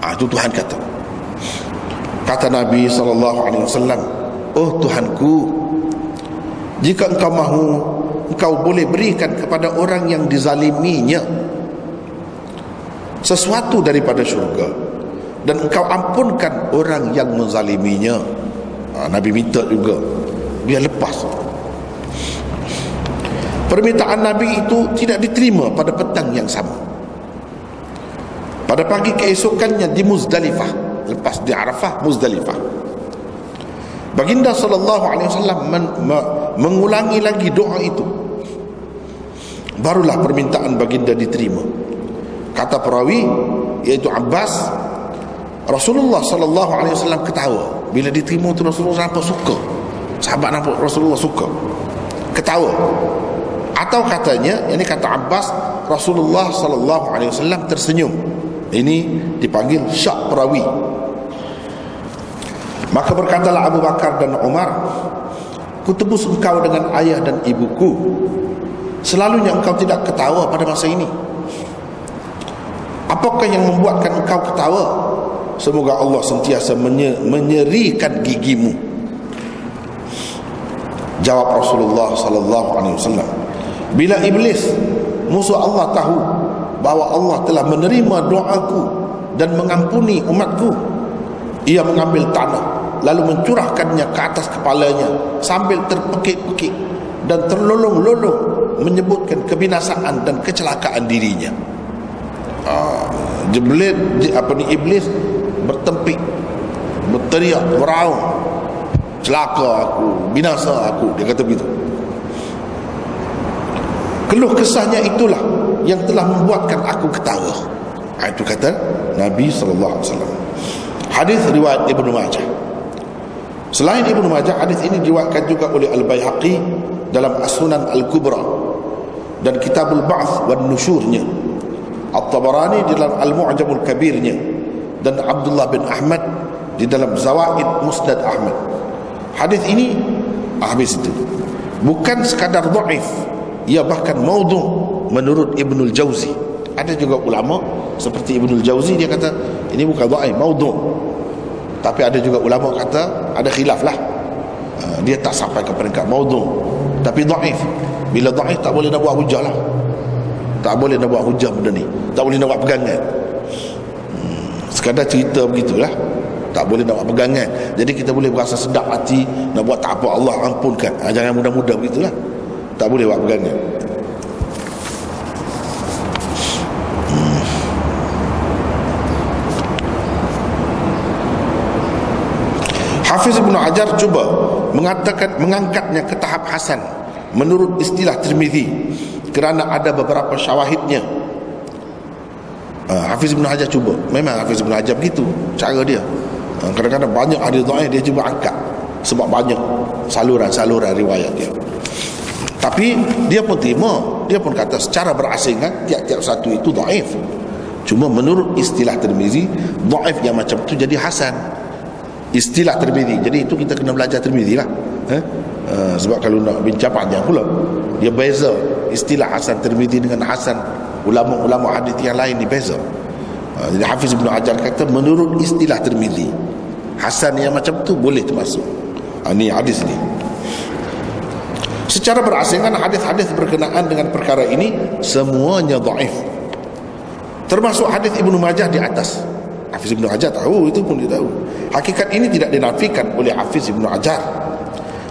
Ah itu Tuhan kata. Kata Nabi wasallam, "Oh Tuhanku, jika engkau mahu engkau boleh berikan kepada orang yang dizaliminya sesuatu daripada syurga dan engkau ampunkan orang yang menzaliminya ha, Nabi minta juga biar lepas permintaan Nabi itu tidak diterima pada petang yang sama. Pada pagi keesokannya di Muzdalifah lepas di Arafah Muzdalifah Baginda sallallahu alaihi wasallam mengulangi lagi doa itu. Barulah permintaan baginda diterima. Kata perawi iaitu Abbas Rasulullah sallallahu alaihi wasallam ketawa. Bila diterima tu Rasulullah nampak suka. Sahabat nampak Rasulullah suka. Ketawa atau katanya ini kata Abbas Rasulullah sallallahu alaihi wasallam tersenyum. Ini dipanggil syak perawi. Maka berkatalah Abu Bakar dan Umar kutebus engkau dengan ayah dan ibuku. Selalunya engkau tidak ketawa pada masa ini. Apakah yang membuatkan engkau ketawa? Semoga Allah sentiasa menyerikan gigimu. Jawab Rasulullah sallallahu alaihi wasallam Bila iblis musuh Allah tahu bahawa Allah telah menerima doaku dan mengampuni umatku ia mengambil tanah lalu mencurahkannya ke atas kepalanya sambil terpekik-pekik dan terlolong-lolong menyebutkan kebinasaan dan kecelakaan dirinya. Uh, jeblit apa ni iblis bertempik berteriak beraung celaka aku binasa aku dia kata begitu keluh kesahnya itulah yang telah membuatkan aku ketawa. Ha, itu kata Nabi SAW hadis riwayat Ibnu Majah. Selain Ibnu Majah hadis ini diriwayatkan juga oleh Al-Baihaqi dalam As-Sunan Al-Kubra dan Kitabul Ba'th wan Nusyurnya At-Tabarani di dalam Al-Mu'jamul Kabirnya dan Abdullah bin Ahmad di dalam Zawaid Musnad Ahmad. Hadis ini habis itu. Bukan sekadar dhaif ia bahkan maudhu menurut Ibnul Jauzi. Ada juga ulama seperti Ibnul Jauzi dia kata ini bukan dhaif maudhu. Tapi ada juga ulama kata ada khilaf lah. Uh, dia tak sampai ke peringkat maudhu. Tapi dhaif. Bila dhaif tak boleh nak buat hujah lah. Tak boleh nak buat hujah benda ni. Tak boleh nak buat pegangan. Hmm, sekadar cerita begitulah. Tak boleh nak buat pegangan. Jadi kita boleh berasa sedap hati nak buat tak apa Allah ampunkan. Ha, jangan mudah-mudah begitulah tak boleh buat pegangan. Hafiz Ibn Hajar cuba mengatakan mengangkatnya ke tahap hasan menurut istilah Tirmizi kerana ada beberapa syawahidnya. Uh, Hafiz Ibn Hajar cuba. Memang Hafiz Ibn Hajar begitu cara dia. Uh, kadang-kadang banyak doa dia cuba angkat sebab banyak saluran-saluran riwayat dia tapi dia pun terima. Dia pun kata secara berasingan tiap-tiap satu itu daif. Cuma menurut istilah Tirmizi daif yang macam tu jadi hasan. Istilah termidi jadi itu kita kena belajar termidi lah. Eh? uh, sebab kalau nak bincang panjang pula dia beza istilah Hasan termidi dengan Hasan ulama-ulama hadis yang lain dia beza. Uh, jadi Hafiz Ibn Hajar kata menurut istilah termidi Hasan yang macam tu boleh termasuk. Uh, ni hadis ni secara berasingan hadis-hadis berkenaan dengan perkara ini semuanya daif termasuk hadis Ibnu Majah di atas. Hafiz Ibn Hajar tahu itu pun dia tahu. Hakikat ini tidak dinafikan oleh Hafiz Ibn Hajar.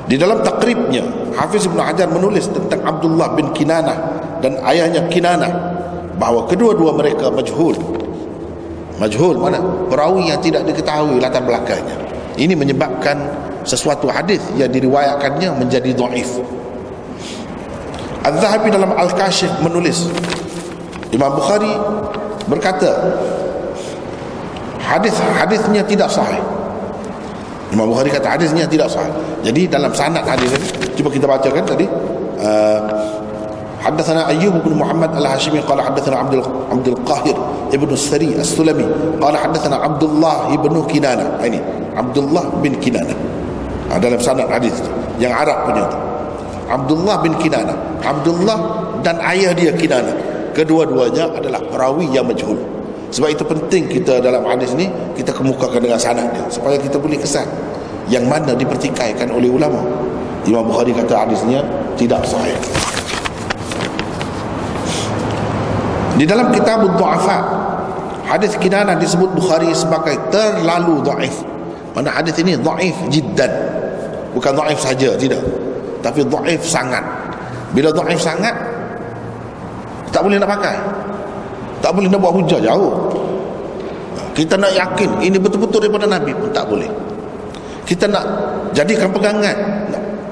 Di dalam takribnya Hafiz Ibn Hajar menulis tentang Abdullah bin Kinanah dan ayahnya Kinanah bahawa kedua-dua mereka majhul. Majhul mana? Perawi yang tidak diketahui latar belakangnya. Ini menyebabkan sesuatu hadis yang diriwayatkannya menjadi dhaif Al-Zahabi dalam Al-Kashif menulis Imam Bukhari berkata hadis hadisnya tidak sahih Imam Bukhari kata hadisnya tidak sahih jadi dalam sanad hadis ini cuba kita bacakan tadi uh, حدثنا أيوب بن محمد الهاشمي قال حدثنا عبد عبد القاهر ابن السري السلمي قال حدثنا عبد الله بن كنانة ini عبد الله بن كنانة dalam sanad hadis yang Arab punya itu Abdullah bin Kinana Abdullah dan ayah dia Kinana kedua-duanya adalah perawi yang majhul sebab itu penting kita dalam hadis ni kita kemukakan dengan sanad dia supaya kita boleh kesan yang mana dipertikaikan oleh ulama. Imam Bukhari kata hadisnya tidak sahih. Di dalam kitab Du'afa hadis kinana disebut Bukhari sebagai terlalu dhaif. Mana hadis ini dhaif jiddan. Bukan dhaif saja, tidak. Tapi dhaif sangat. Bila dhaif sangat tak boleh nak pakai. Tak boleh nak buat hujah jauh. Kita nak yakin ini betul-betul daripada Nabi pun tak boleh. Kita nak jadikan pegangan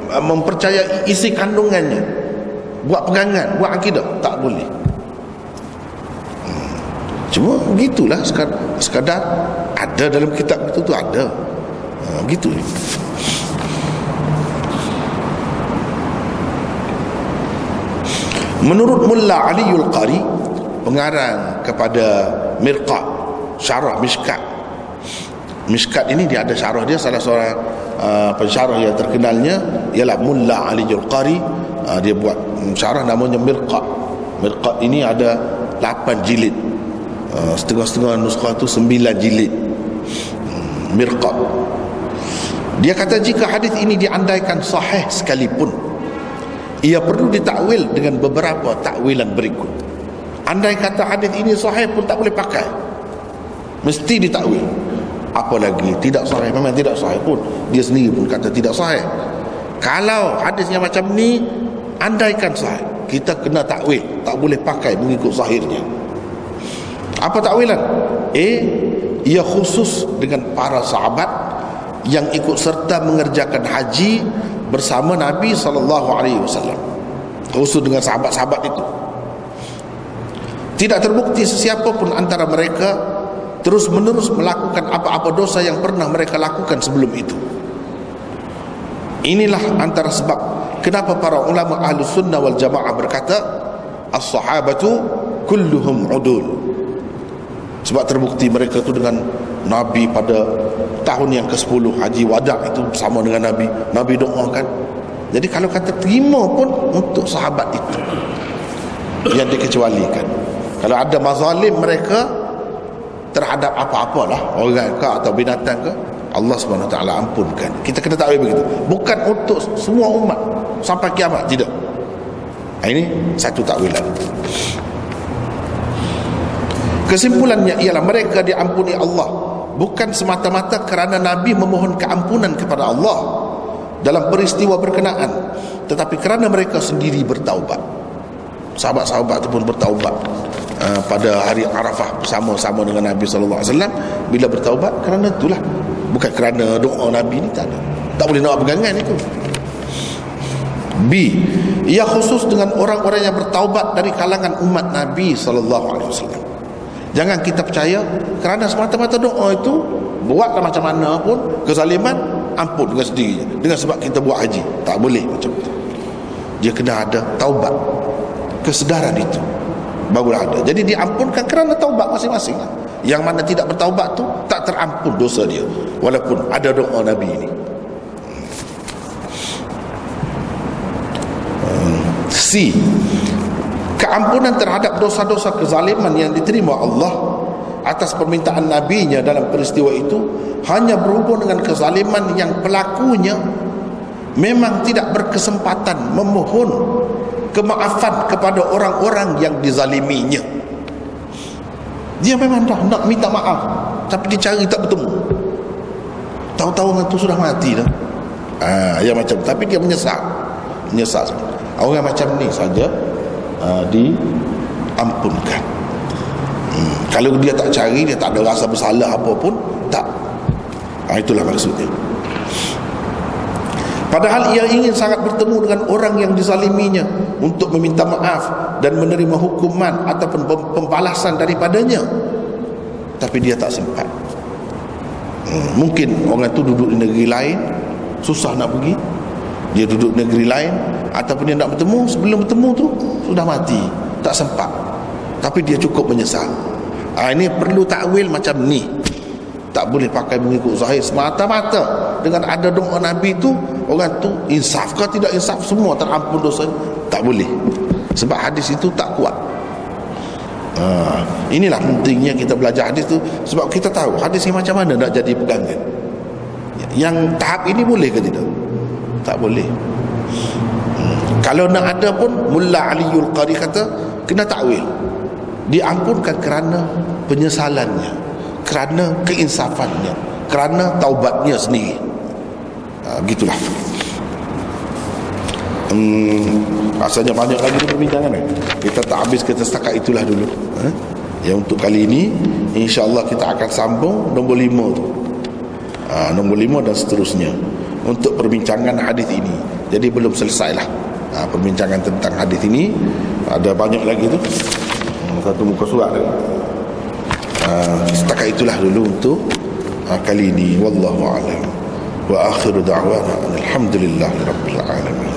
mempercayai isi kandungannya. Buat pegangan buat akidah tak boleh. Hmm. cuma begitulah sekadar, sekadar ada dalam kitab itu tu ada. Ha, begitu menurut Mullah Aliul Qari pengarang kepada Mirqat syarah Mishkat. Mishkat ini dia ada syarah dia salah seorang uh, pensyarah yang terkenalnya ialah Mulla Ali Julqari uh, dia buat syarah namanya Mirqat Mirqat ini ada 8 jilid. Uh, setengah-setengah nuskah tu 9 jilid. Hmm, Mirqat dia kata jika hadis ini diandaikan sahih sekalipun ia perlu ditakwil dengan beberapa takwilan berikut Andai kata hadis ini sahih pun tak boleh pakai. Mesti ditakwil. Apa lagi tidak sahih memang tidak sahih pun dia sendiri pun kata tidak sahih. Kalau hadis yang macam ni andaikan sahih, kita kena takwil, tak boleh pakai mengikut zahirnya. Apa takwilan? Eh, ia khusus dengan para sahabat yang ikut serta mengerjakan haji bersama Nabi sallallahu alaihi wasallam. Khusus dengan sahabat-sahabat itu. Tidak terbukti sesiapa pun antara mereka terus menerus melakukan apa-apa dosa yang pernah mereka lakukan sebelum itu. Inilah antara sebab kenapa para ulama ahlu sunnah wal jamaah berkata as-sahabatu kulluhum udul. Sebab terbukti mereka itu dengan Nabi pada tahun yang ke-10 Haji Wada' itu bersama dengan Nabi. Nabi doakan. Jadi kalau kata terima pun untuk sahabat itu. Yang dikecualikan. Kalau ada mazalim mereka terhadap apa-apalah orang ke atau binatang ke Allah taala ampunkan. Kita kena tahu begitu. Bukan untuk semua umat. Sampai kiamat tidak. Ini satu takwilan kesimpulannya ialah mereka diampuni Allah. Bukan semata-mata kerana Nabi memohon keampunan kepada Allah dalam peristiwa berkenaan tetapi kerana mereka sendiri bertaubat. Sahabat-sahabat itu pun bertaubat uh, pada hari Arafah bersama-sama dengan Nabi sallallahu alaihi wasallam. Bila bertaubat kerana itulah. Bukan kerana doa Nabi ni tak ada. Tak boleh nak pegangan itu. B ia khusus dengan orang-orang yang bertaubat dari kalangan umat Nabi sallallahu alaihi wasallam jangan kita percaya kerana semata-mata doa itu buatlah macam mana pun kezaliman ampun dengan sendirinya. Dengan sebab kita buat haji tak boleh macam itu dia kena ada taubat. Kesedaran itu barulah ada. Jadi diampunkan kerana taubat masing-masing. Yang mana tidak bertaubat tu tak terampun dosa dia. Walaupun ada doa Nabi ini. Hmm. C keampunan terhadap dosa-dosa kezaliman yang diterima Allah atas permintaan nabinya dalam peristiwa itu hanya berhubung dengan kezaliman yang pelakunya memang tidak berkesempatan memohon kemaafan kepada orang-orang yang dizaliminya. Dia memang dah nak minta maaf tapi dia cari tak bertemu. Tahu-tahu orang tu sudah mati dah. Ha, ya macam tapi dia menyesal. Menyesal. Orang macam ni saja uh, diampunkan hmm. kalau dia tak cari dia tak ada rasa bersalah apa pun tak ha, itulah maksudnya Padahal ia ingin sangat bertemu dengan orang yang dizaliminya untuk meminta maaf dan menerima hukuman ataupun pembalasan daripadanya. Tapi dia tak sempat. Hmm, mungkin orang itu duduk di negeri lain, susah nak pergi. Dia duduk di negeri lain ataupun dia nak bertemu, sebelum bertemu tu sudah mati, tak sempat. Tapi dia cukup menyesal. Ha, ini perlu takwil macam ni. Tak boleh pakai mengikut zahir semata-mata. Dengan ada doa Nabi tu orang tu insaf ke tidak insaf semua terampun dosa. Tak boleh. Sebab hadis itu tak kuat. Ha, inilah pentingnya kita belajar hadis tu. Sebab kita tahu hadis ni macam mana nak jadi pegangan. Yang tahap ini boleh ke tidak? Tak boleh. Kalau nak ada pun Mullah Aliul Qari kata kena takwil. Diampunkan kerana penyesalannya kerana keinsafannya kerana taubatnya sendiri. Ha, gitulah. Hmm, rasanya banyak lagi perbincangan eh? kita tak habis kita setakat itulah dulu. Eh? yang untuk kali ini insyaAllah kita akan sambung nombor lima tu. Ha, nombor lima dan seterusnya. Untuk perbincangan hadis ini. Jadi belum selesai lah ha, perbincangan tentang hadis ini ada banyak lagi tu. Hmm, satu muka surat Ah, setakat itulah dulu untuk uh, kali ini wallahu alam. Wa akhiru da'wana alhamdulillah rabbil alamin.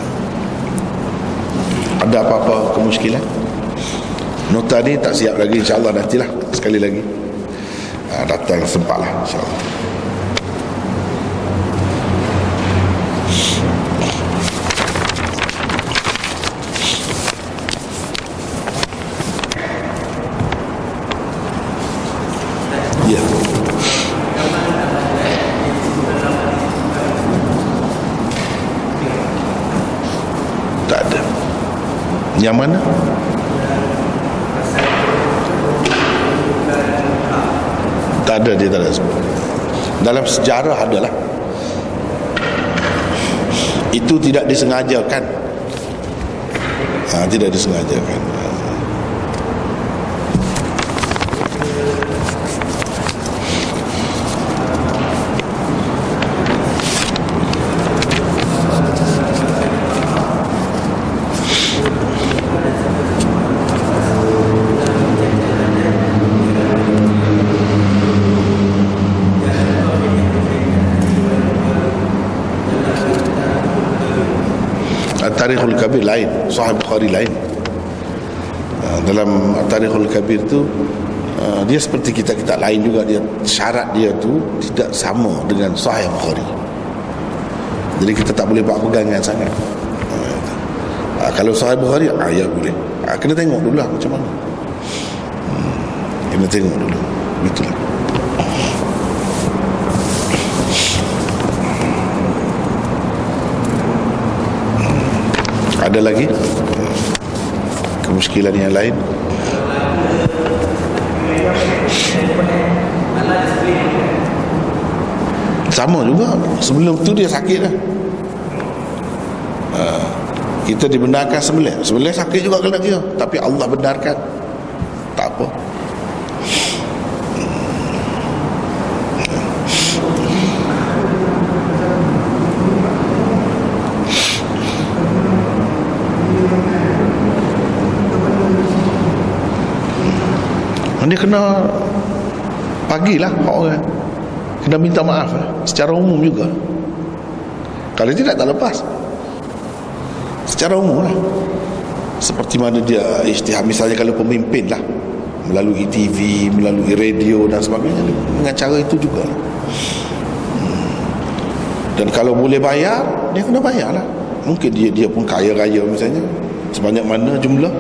Ada apa-apa kemuskilan nota ni tak siap lagi insyaallah nantilah sekali lagi. Uh, datang sempatlah insyaallah Yang mana? Tak ada dia tak ada. Dalam sejarah adalah itu tidak disengajakan. Ha, tidak disengajakan. Tarikhul Kabir lain Sahih Bukhari lain. Uh, dalam Tarikhul Kabir tu uh, dia seperti kita-kita lain juga. Dia syarat dia tu tidak sama dengan Sahih Bukhari. Jadi kita tak boleh buat pegangan sangat. Uh, kalau Sahih Bukhari ah, ya boleh. Kena tengok dulu lah macam mana. Hmm, kena tengok dulu. Itulah ada lagi? Kemuskilan yang lain? Sama juga. Sebelum tu dia sakit lah kita dibenarkan sembelih sembelih sakit juga kena dia tapi Allah benarkan tak apa dia kena pagilah orang. Kena minta maaf lah. secara umum juga. Kalau tidak tak lepas. Secara umum lah. Seperti mana dia isytihar misalnya kalau pemimpin lah. Melalui TV melalui radio dan sebagainya. Dengan cara itu juga lah. Hmm. dan kalau boleh bayar dia kena bayar lah. Mungkin dia dia pun kaya raya misalnya. Sebanyak mana jumlah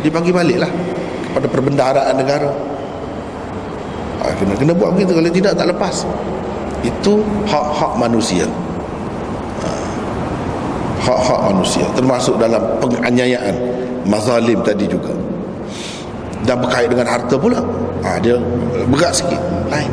dia bagi balik lah. Kepada perbendaharaan negara kena kena buat begitu. Kalau tidak tak lepas. Itu hak-hak manusia. Ha, hak-hak manusia. Termasuk dalam penganiayaan. Mazalim tadi juga. Dan berkait dengan harta pula. Ha, dia berat sikit. Lain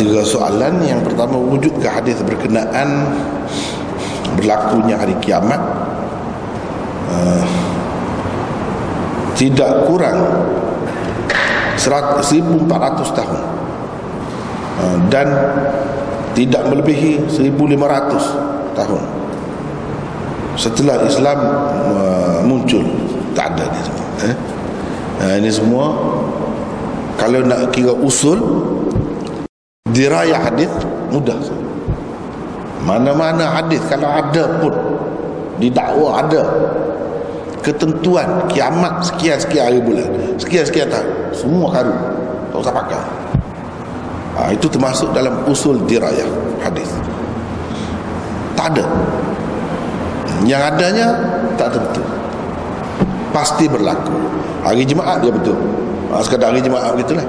tiga soalan yang pertama wujud ke hadis berkenaan berlakunya hari kiamat? Uh, tidak kurang 1400 tahun. Uh, dan tidak melebihi 1500 tahun. Setelah Islam uh, muncul tak ada ni semua eh? uh, ini semua kalau nak kira usul diraya hadis mudah. Mana-mana hadis kalau ada pun didakwa ada. Ketentuan kiamat sekian-sekian hari bulan. Sekian-sekian tahun semua karu tak usah pakai. Ha, itu termasuk dalam usul diraya hadis. Tak ada. Yang adanya tak tentu. Pasti berlaku. Hari Jumaat dia betul. Ha, sekadar hari Jumaat begitulah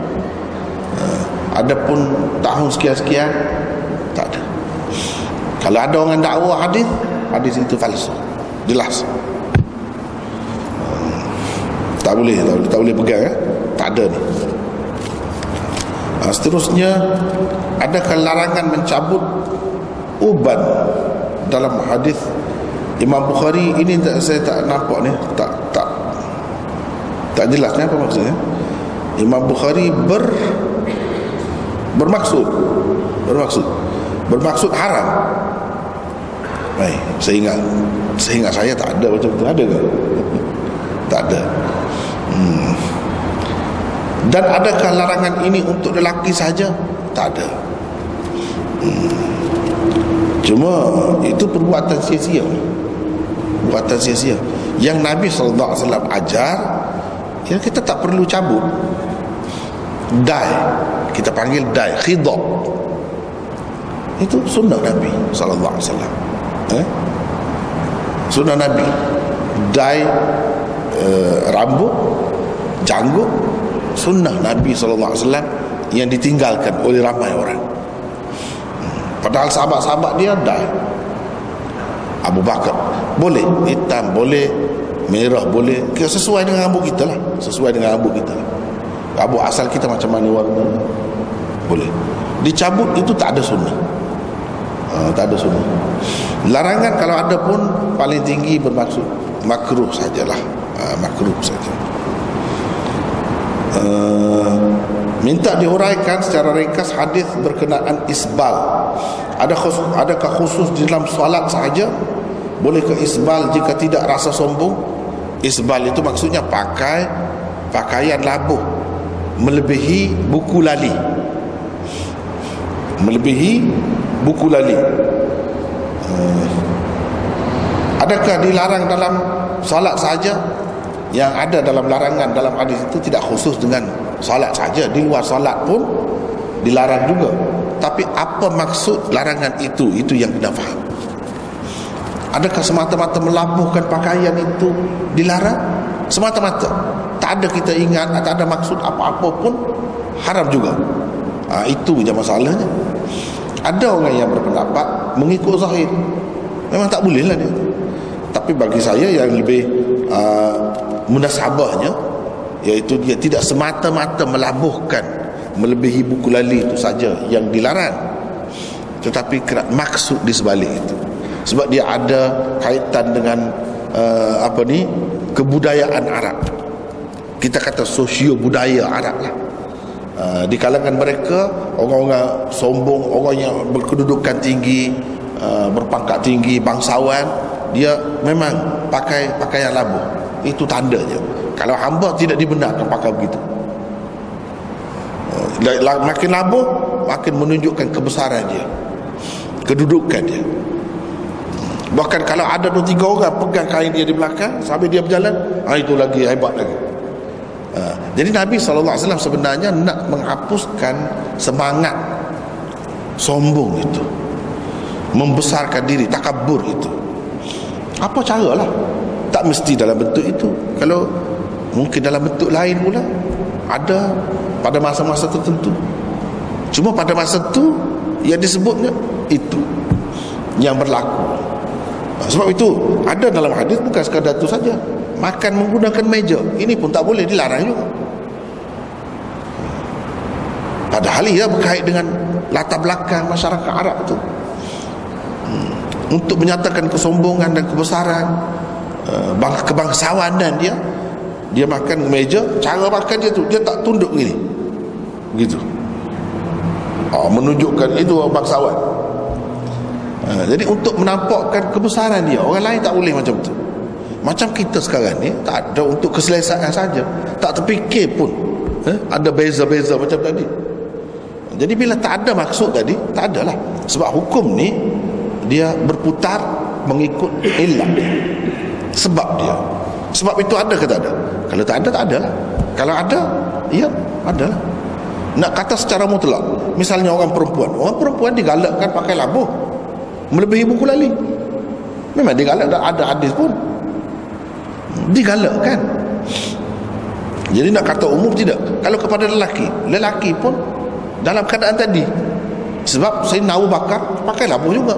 Adapun tahun sekian-sekian tak ada. Kalau ada orang dakwa hadis, hadis itu palsu. Jelas. Hmm. Tak boleh, tak boleh, tak boleh pegang ya. Tak ada ni. Nah, seterusnya adakah larangan mencabut uban dalam hadis Imam Bukhari ini tak, saya tak nampak ni tak tak tak jelas ni apa maksudnya Imam Bukhari ber bermaksud. Bermaksud. Bermaksud haram. Baik saya ingat saya ingat saya tak ada macam tu. Ada ke? Tak ada. Hmm. dan adakah larangan ini untuk lelaki saja? Tak ada. Hmm. cuma itu perbuatan sia-sia. Perbuatan sia-sia. Yang Nabi SAW ajar ya kita tak perlu cabut. Dai kita panggil dai khidab. Itu sunnah Nabi sallallahu alaihi wasallam. Eh? Sunnah Nabi. Dai uh, rambut janggut sunnah Nabi sallallahu alaihi wasallam yang ditinggalkan oleh ramai orang. Padahal sahabat-sahabat dia dai. Abu Bakar boleh. Hitam boleh merah boleh. Sesuai dengan rambut kita lah. Sesuai dengan rambut kita lah rambut asal kita macam mana warna? Boleh. Dicabut itu tak ada sunnah. Uh, tak ada sunnah. Larangan kalau ada pun paling tinggi bermaksud makruh sajalah. Uh, makruh saja. Uh, minta dihuraikan secara ringkas hadis berkenaan isbal. Ada khusus, adakah khusus di dalam solat sahaja? Boleh ke isbal jika tidak rasa sombong? Isbal itu maksudnya pakai pakaian labuh melebihi buku lali. Melebihi buku lali. Uh, adakah dilarang dalam salat saja yang ada dalam larangan dalam hadis itu tidak khusus dengan salat saja di luar salat pun dilarang juga. Tapi apa maksud larangan itu? Itu yang kita faham. Adakah semata-mata melabuhkan pakaian itu dilarang semata-mata. Tak ada kita ingat tak ada maksud apa-apa pun haram juga. Ha, itu je masalahnya. Ada orang yang berpendapat mengikut zahir. Memang tak boleh lah dia. Tapi bagi saya yang lebih uh, munasabahnya iaitu dia tidak semata-mata melabuhkan melebihi buku lali itu saja yang dilarang. Tetapi maksud di sebalik itu. Sebab dia ada kaitan dengan uh, apa ni kebudayaan Arab. Kita kata sosio budaya Arab lah. Uh, di kalangan mereka orang-orang sombong orang yang berkedudukan tinggi uh, berpangkat tinggi bangsawan dia memang pakai pakaian labuh. Itu tandanya kalau hamba tidak dibenarkan pakai begitu. Uh, makin labuh makin menunjukkan kebesaran dia. Kedudukan dia bahkan kalau ada dua tiga orang pegang kain dia di belakang sambil dia berjalan ah, itu lagi hebat lagi. Uh, jadi Nabi SAW sebenarnya nak menghapuskan semangat sombong itu membesarkan diri takabur itu. Apa cara lah tak mesti dalam bentuk itu. Kalau mungkin dalam bentuk lain pula ada pada masa-masa tertentu. Cuma pada masa itu yang disebutnya itu yang berlaku sebab itu ada dalam hadis bukan sekadar itu saja. Makan menggunakan meja. Ini pun tak boleh dilarang juga. Padahal ia berkait dengan latar belakang masyarakat Arab itu. Hmm. Untuk menyatakan kesombongan dan kebesaran uh, kebangsawanan dia dia makan meja cara makan dia tu dia tak tunduk gini begitu oh, menunjukkan itu bangsawan Ha, jadi untuk menampakkan kebesaran dia orang lain tak boleh macam tu. Macam kita sekarang ni tak ada untuk keselesaan saja. Tak terfikir pun eh, ada beza-beza macam tadi. Jadi bila tak ada maksud tadi tak adalah sebab hukum ni dia berputar mengikut ilah sebab dia. Sebab itu ada ke tak ada? Kalau tak ada tak ada lah. Kalau ada ya ada lah. Nak kata secara mutlak misalnya orang perempuan. Orang perempuan digalakkan pakai labuh melebihi buku lali. Memang digalak ada hadis pun. Digalakkan jadi nak kata umum tidak. Kalau kepada lelaki lelaki pun dalam keadaan tadi. Sebab saya Abu Bakar pakai labu juga.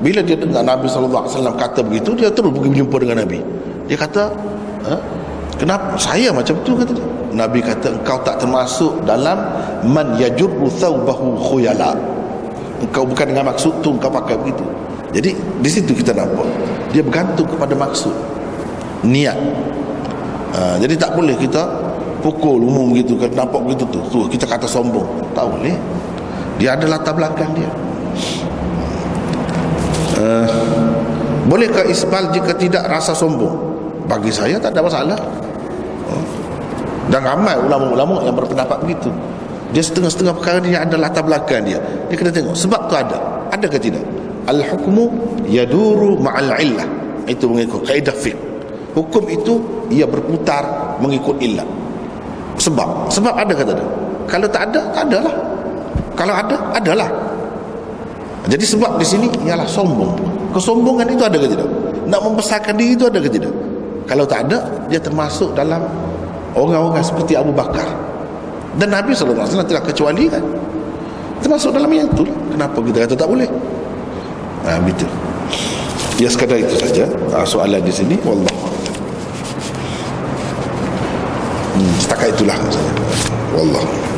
Bila dia dengar Nabi SAW kata begitu dia terus pergi berjumpa dengan Nabi. Dia kata kenapa? Saya macam tu kata dia. Nabi kata engkau tak termasuk dalam man yajurru thawbahu khuyala engkau bukan dengan maksud tu engkau pakai begitu. Jadi di situ kita nampak dia bergantung kepada maksud. Niat. Ha, jadi tak boleh kita pukul umum gitu kan nampak begitu tu. Tu kita kata sombong. Tak boleh. Dia ada latar belakang dia. Uh, bolehkah isbal jika tidak rasa sombong? Bagi saya tak ada masalah. Uh, dan ramai ulama-ulama yang berpendapat begitu dia setengah-setengah perkara dia ada latar belakang dia. Dia kena tengok sebab tu ada. Ada ke tidak? Al hukmu yaduru ma'al illah. Itu mengikut kaedah fiqh. Hukum itu ia berputar mengikut illah. Sebab sebab ada ke tidak kalau tak ada tak adalah. Kalau ada adalah. Jadi sebab di sini ialah sombong. Kesombongan itu ada ke tidak? Nak membesarkan diri itu ada ke tidak? Kalau tak ada dia termasuk dalam orang-orang seperti Abu Bakar dan Nabi SAW tidak kecuali kan Termasuk dalam yang itu Kenapa kita kata tak boleh? Ah, ha begitu Ya sekadar itu saja. Ah, soalan di sini Wallah hmm, Setakat itulah Wallah Wallah